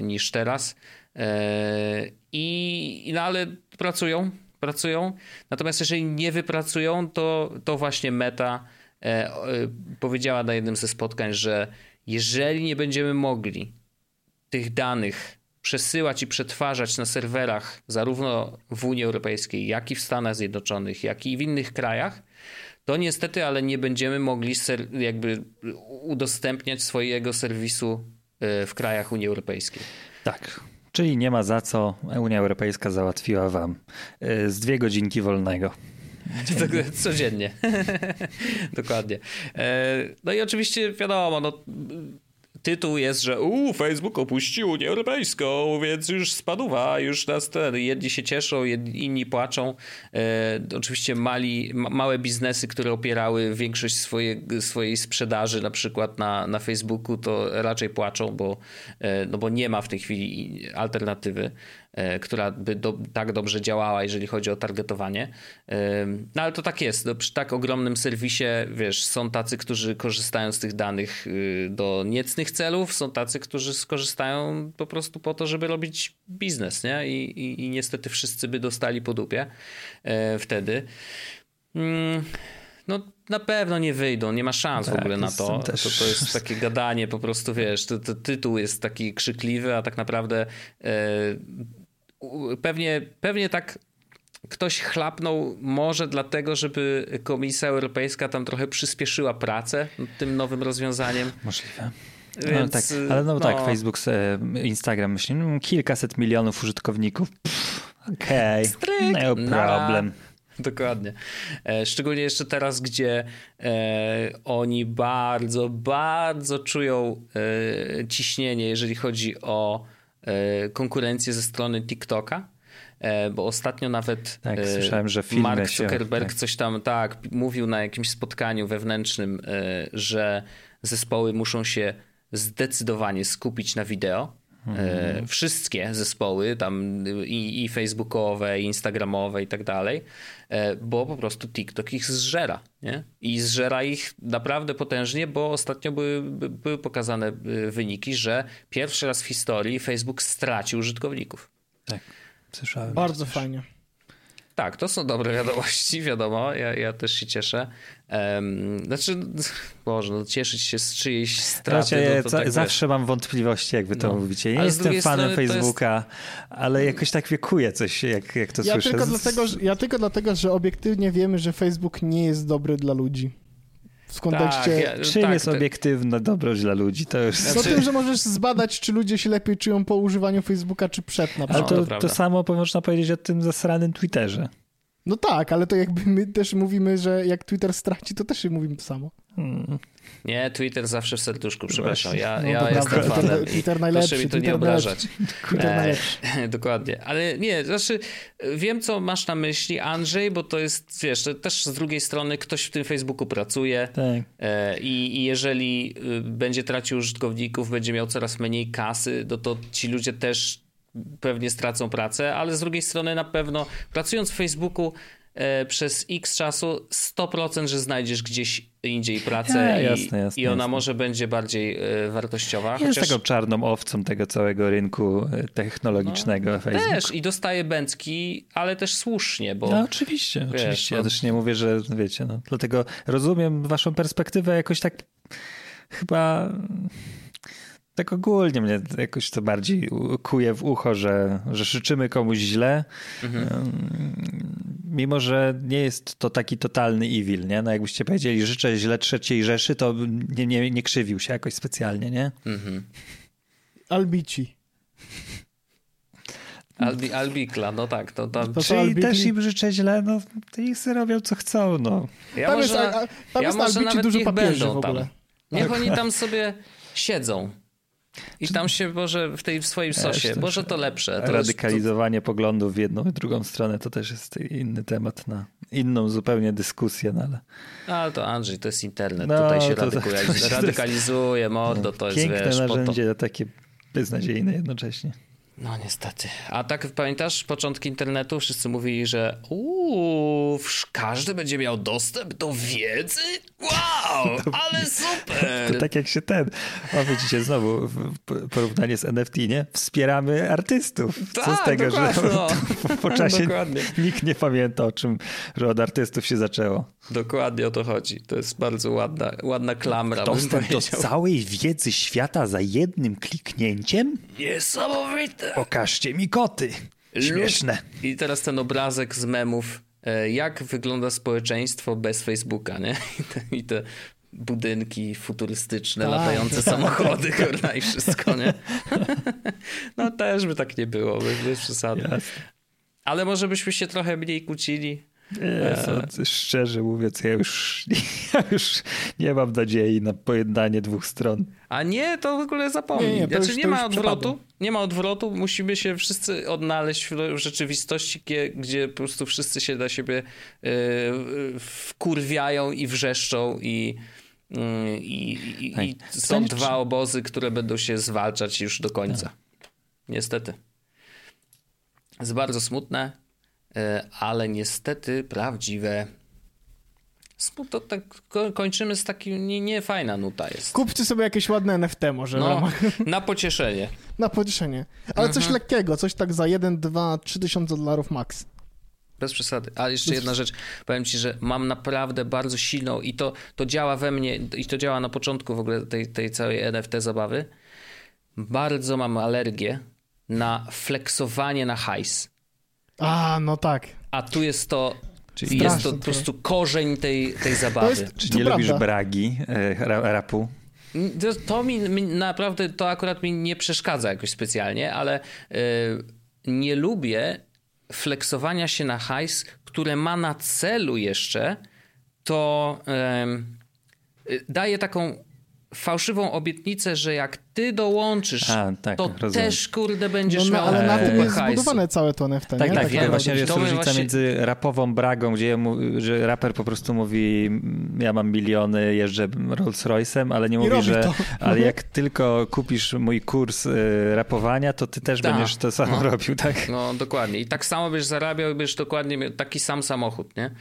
[SPEAKER 1] niż teraz. E, I, no ale pracują, pracują. Natomiast jeżeli nie wypracują, to, to właśnie Meta e, powiedziała na jednym ze spotkań, że jeżeli nie będziemy mogli tych danych przesyłać i przetwarzać na serwerach zarówno w Unii Europejskiej, jak i w Stanach Zjednoczonych, jak i w innych krajach, to niestety, ale nie będziemy mogli jakby udostępniać swojego serwisu e, w krajach Unii Europejskiej.
[SPEAKER 2] Tak. Czyli nie ma za co Unia Europejska załatwiła wam e, z dwie godzinki wolnego.
[SPEAKER 1] Codziennie. Dokładnie. E, no i oczywiście wiadomo, no, tytuł jest, że u, Facebook opuścił Unię Europejską, więc już spaduwa, już nas ten, jedni się cieszą, jedni, inni płaczą. E, oczywiście mali, ma, małe biznesy, które opierały większość swoje, swojej sprzedaży na przykład na, na Facebooku, to raczej płaczą, bo, e, no bo nie ma w tej chwili alternatywy. E, która by do, tak dobrze działała, jeżeli chodzi o targetowanie. No ale to tak jest. No, przy tak ogromnym serwisie, wiesz, są tacy, którzy korzystają z tych danych y, do niecnych celów, są tacy, którzy skorzystają po prostu po to, żeby robić biznes, nie? I, i, i niestety wszyscy by dostali po dupie e, wtedy. Mm, no na pewno nie wyjdą, nie ma szans tak, w ogóle na to. Też... to. To jest takie gadanie po prostu, wiesz, to, to tytuł jest taki krzykliwy, a tak naprawdę e, pewnie, pewnie tak ktoś chlapnął może dlatego, żeby Komisja Europejska tam trochę przyspieszyła pracę nad tym nowym rozwiązaniem.
[SPEAKER 2] Możliwe. No, Więc, tak, ale no, no, tak, Facebook, Instagram, myślę, no, kilkaset milionów użytkowników. Okej, okay, no problem.
[SPEAKER 1] Dokładnie. E, szczególnie jeszcze teraz, gdzie e, oni bardzo, bardzo czują e, ciśnienie, jeżeli chodzi o konkurencję ze strony TikToka. E, bo ostatnio nawet
[SPEAKER 2] tak, słyszałem, że
[SPEAKER 1] Mark
[SPEAKER 2] Zuckerberg
[SPEAKER 1] się, tak. coś tam tak mówił na jakimś spotkaniu wewnętrznym, że zespoły muszą się zdecydowanie skupić na wideo. Mhm. Wszystkie zespoły, tam i, i facebookowe, i instagramowe i tak dalej, e, bo po prostu TikTok ich zżera. Nie? I zżera ich naprawdę potężnie, bo ostatnio były, były pokazane e, wyniki, że pierwszy raz w historii Facebook stracił użytkowników.
[SPEAKER 2] Tak, słyszałem.
[SPEAKER 3] Bardzo fajnie.
[SPEAKER 1] Tak, to są dobre wiadomości, wiadomo, ja, ja też się cieszę. Um, znaczy, Boże, no, cieszyć się z czyjejś straty.
[SPEAKER 2] Znaczy, ja, no, tak zawsze wiesz. mam wątpliwości, jak wy to no. mówicie. Ja jestem fanem Facebooka, jest... ale jakoś tak wiekuje coś, jak, jak to
[SPEAKER 3] ja
[SPEAKER 2] słyszę.
[SPEAKER 3] Tylko dlatego, że, ja tylko dlatego, że obiektywnie wiemy, że Facebook nie jest dobry dla ludzi. W kontekście. Tak,
[SPEAKER 2] ja, czym tak, jest to... obiektywna dobroć dla ludzi? To już.
[SPEAKER 3] Znaczy... tym, że możesz zbadać, czy ludzie się lepiej czują po używaniu Facebooka, czy przed na
[SPEAKER 2] przykład. Ale to, to, to samo można powiedzieć o tym zasranym Twitterze.
[SPEAKER 3] No tak, ale to jakby my też mówimy, że jak Twitter straci, to też mówimy to samo. Hmm.
[SPEAKER 1] Nie, Twitter zawsze w serduszku, przepraszam. Ja, no, ja jestem fanem. Twitter,
[SPEAKER 3] Twitter najlepszy.
[SPEAKER 1] Proszę mi to
[SPEAKER 3] nie
[SPEAKER 1] obrażać.
[SPEAKER 3] Twitter najlepszy.
[SPEAKER 1] Dokładnie. Ale nie, znaczy wiem, co masz na myśli, Andrzej, bo to jest, wiesz, też z drugiej strony ktoś w tym Facebooku pracuje
[SPEAKER 2] tak.
[SPEAKER 1] E, i, i jeżeli y, będzie tracił użytkowników, będzie miał coraz mniej kasy, no to ci ludzie też pewnie stracą pracę, ale z drugiej strony na pewno pracując w Facebooku e, przez x czasu 100%, że znajdziesz gdzieś indziej pracę ja, jasne, jasne, i ona jasne. może będzie bardziej e, wartościowa.
[SPEAKER 2] Jest chociaż... taką czarną owcą tego całego rynku e, technologicznego no, Facebook.
[SPEAKER 1] Też i dostaje bęcki, ale też słusznie, bo...
[SPEAKER 2] No oczywiście, wiesz, oczywiście. Ja no... też nie mówię, że wiecie, no, dlatego rozumiem waszą perspektywę jakoś tak chyba tak ogólnie mnie jakoś to bardziej kuje w ucho, że, że życzymy komuś źle, mhm. mimo że nie jest to taki totalny evil, nie? No jakbyście powiedzieli, życzę źle trzeciej Rzeszy, to nie, nie, nie krzywił się jakoś specjalnie, nie? Mhm.
[SPEAKER 3] Albici.
[SPEAKER 1] Albi, Albikla, no tak. To, to...
[SPEAKER 2] to Czyli Albikli... też im życzę źle, no to niech sobie robią co chcą, no.
[SPEAKER 1] Ja
[SPEAKER 3] tam
[SPEAKER 1] może,
[SPEAKER 3] jest, a, tam
[SPEAKER 1] ja
[SPEAKER 3] jest Albici dużo papieży w ogóle.
[SPEAKER 1] Tam. Niech tak. oni tam sobie siedzą. I tam się może w tej w swoim sosie, może to lepsze. To
[SPEAKER 2] radykalizowanie to... poglądów w jedną i drugą stronę to też jest inny temat na inną zupełnie dyskusję, no ale...
[SPEAKER 1] Ale to Andrzej, to jest internet, no, tutaj się to, radykalizuje, to, radykalizuje mordo, to jest,
[SPEAKER 2] Piękne
[SPEAKER 1] wiesz,
[SPEAKER 2] narzędzie, to... takie beznadziejne jednocześnie.
[SPEAKER 1] No niestety. A tak pamiętasz początki internetu? Wszyscy mówili, że uuu, każdy będzie miał dostęp do wiedzy? Wow, ale super!
[SPEAKER 2] To tak jak się ten, o widzicie znowu porównanie z NFT, nie? Wspieramy artystów.
[SPEAKER 1] Tak,
[SPEAKER 2] Co z tego,
[SPEAKER 1] że no.
[SPEAKER 2] po czasie dokładnie. nikt nie pamięta o czym, że od artystów się zaczęło.
[SPEAKER 1] Dokładnie o to chodzi. To jest bardzo ładna, ładna klamra.
[SPEAKER 2] Dostęp do całej wiedzy świata za jednym kliknięciem?
[SPEAKER 1] Niesamowite!
[SPEAKER 2] Pokażcie mi koty. Śmieszne.
[SPEAKER 1] I teraz ten obrazek z memów, e, jak wygląda społeczeństwo bez Facebooka, nie? I te, i te budynki futurystyczne, tak. latające samochody, kurna i wszystko, nie? No też by tak nie było, bez przesady. Ale może byśmy się trochę mniej kłócili.
[SPEAKER 2] Nie, szczerze mówiąc, ja już, ja już nie mam nadziei na pojednanie dwóch stron.
[SPEAKER 1] A nie, to w ogóle zapomnij. Nie, nie, znaczy, już, nie ma odwrotu. Nie ma odwrotu. Musimy się wszyscy odnaleźć w rzeczywistości, gdzie, gdzie po prostu wszyscy się dla siebie yy, wkurwiają i wrzeszczą i, yy, i, i są dwa obozy, które będą się zwalczać już do końca. Tak. Niestety. Jest bardzo smutne E, ale niestety prawdziwe. To tak kończymy z takim, nie, nie fajna nuta jest.
[SPEAKER 3] Kupcie sobie jakieś ładne NFT może. No,
[SPEAKER 1] na pocieszenie.
[SPEAKER 3] na pocieszenie. Ale coś mhm. lekkiego, coś tak za 1, 2, 3 tysiące dolarów max.
[SPEAKER 1] Bez przesady. Ale jeszcze jedna rzecz. Powiem ci, że mam naprawdę bardzo silną i to, to działa we mnie i to działa na początku w ogóle tej, tej całej NFT zabawy. Bardzo mam alergię na flexowanie na hajs.
[SPEAKER 3] A, no tak.
[SPEAKER 1] A tu jest to Czyli jest to po prostu korzeń tej, tej zabawy.
[SPEAKER 2] Jest, Czy nie prawda. lubisz bragi, e, rapu?
[SPEAKER 1] To, to mi, mi, naprawdę, to akurat mi nie przeszkadza jakoś specjalnie, ale y, nie lubię flexowania się na hajs, które ma na celu jeszcze, to y, daje taką fałszywą obietnicę, że jak ty dołączysz, A, tak, to rozumiem. też kurde będziesz no, no,
[SPEAKER 3] miał ale na tym jest hajsu. zbudowane całe to NFT,
[SPEAKER 2] Tak,
[SPEAKER 3] nie?
[SPEAKER 2] tak, tak właśnie jest różnica właśnie... między rapową bragą, gdzie że raper po prostu mówi ja mam miliony, jeżdżę Rolls Royce'em, ale nie mówi, że ale jak tylko kupisz mój kurs y, rapowania, to ty też Ta. będziesz to samo no. robił, tak?
[SPEAKER 1] No dokładnie. I tak samo byś zarabiał i byś dokładnie miał taki sam samochód, nie?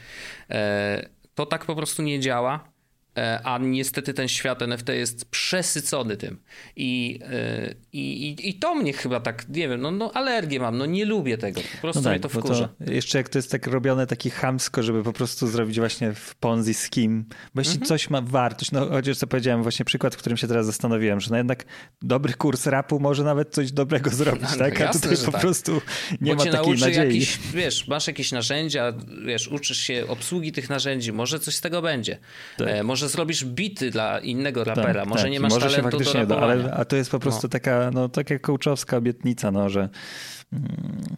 [SPEAKER 1] E, to tak po prostu nie działa. E, a niestety ten świat NFT jest przesycony tym. I, e, i, i, i to mnie chyba tak, nie wiem, no, no alergię mam, no nie lubię tego, po prostu no tak, mnie to wkurza.
[SPEAKER 2] To jeszcze jak to jest tak robione taki chamsko, żeby po prostu zrobić właśnie w Ponzi scheme, bo jeśli mhm. coś ma wartość, no chociaż co powiedziałem, właśnie przykład, w którym się teraz zastanowiłem, że no jednak dobry kurs rapu może nawet coś dobrego zrobić, no, tak? A jasne, tutaj po tak. prostu nie bo ma takiej nadziei.
[SPEAKER 1] Jakiś, wiesz, masz jakieś narzędzia, wiesz, uczysz się obsługi tych narzędzi, może coś z tego będzie. Tak. E, może zrobisz bity dla innego tak, rapera, tak, może tak. nie masz może talentu się faktycznie do.
[SPEAKER 2] Da, ale, a to jest po prostu no. taka, no taka coachowska obietnica, no, że mm,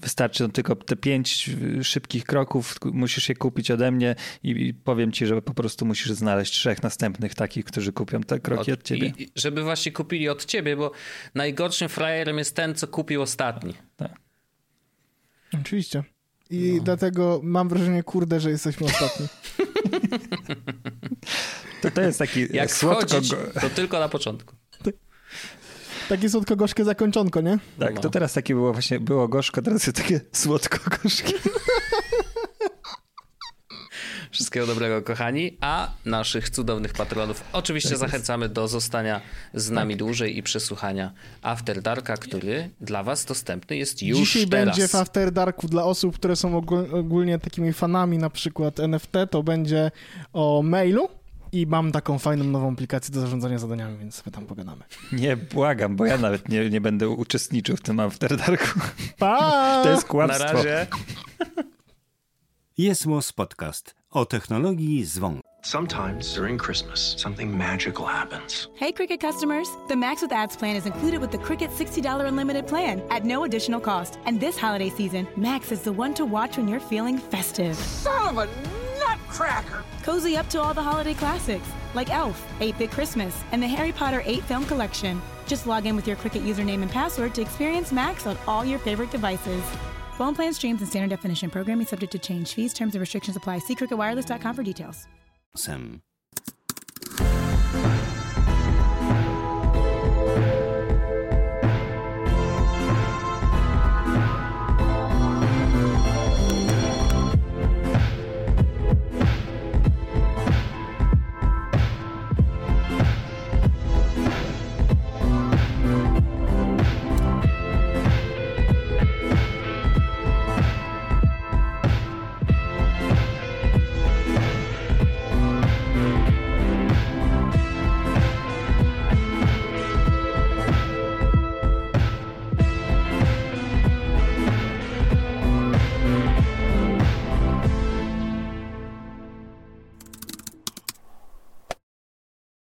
[SPEAKER 2] wystarczy no, tylko te pięć szybkich kroków, musisz je kupić ode mnie i, i, powiem ci, że po prostu musisz znaleźć trzech następnych takich, którzy kupią te kroki od, od ciebie.
[SPEAKER 1] I, żeby właśnie kupili od ciebie, bo najgorszym frajerem jest ten, co kupił ostatni. Tak.
[SPEAKER 3] Oczywiście. I no. dlatego mam wrażenie, kurde, że jesteśmy ostatni.
[SPEAKER 2] To, to jest taki
[SPEAKER 1] Jak słodko... Wchodzić, to tylko na początku.
[SPEAKER 3] Takie słodko-gorzkie zakończonko, nie?
[SPEAKER 2] Tak, no. to teraz takie było właśnie, było gorzko, teraz jest takie słodko-gorzkie.
[SPEAKER 1] Wszystkiego dobrego, kochani. A naszych cudownych patronów oczywiście tak zachęcamy do zostania z nami tak. dłużej i przesłuchania After Darka, który dla Was dostępny jest już
[SPEAKER 3] Dzisiaj
[SPEAKER 1] teraz.
[SPEAKER 3] będzie w After Darku dla osób, które są ogólnie takimi fanami na przykład NFT, to będzie o mailu. I mam taką fajną nową aplikację do zarządzania zadaniami, więc sobie tam pogadamy.
[SPEAKER 2] Nie, błagam, bo ja nawet nie, nie będę uczestniczył w tym After Darku.
[SPEAKER 3] Pa!
[SPEAKER 2] To jest kłamstwo.
[SPEAKER 1] Na razie.
[SPEAKER 4] Jest Podcast o technologii zwąk. Sometimes during Christmas, something magical happens.
[SPEAKER 5] Hey, Cricket customers! The Max with Ads plan is included with the Cricket $60 unlimited plan at no additional cost. And this holiday season, Max is the one to watch when you're feeling festive.
[SPEAKER 6] Son of a nutcracker!
[SPEAKER 5] Cozy up to all the holiday classics like Elf, 8 Bit Christmas, and the Harry Potter 8 film collection. Just log in with your Cricket username and password to experience Max on all your favorite devices. Phone plan streams and standard definition. Programming subject to change. Fees, terms, and restrictions apply. See cricketwireless.com for details.
[SPEAKER 4] Sem.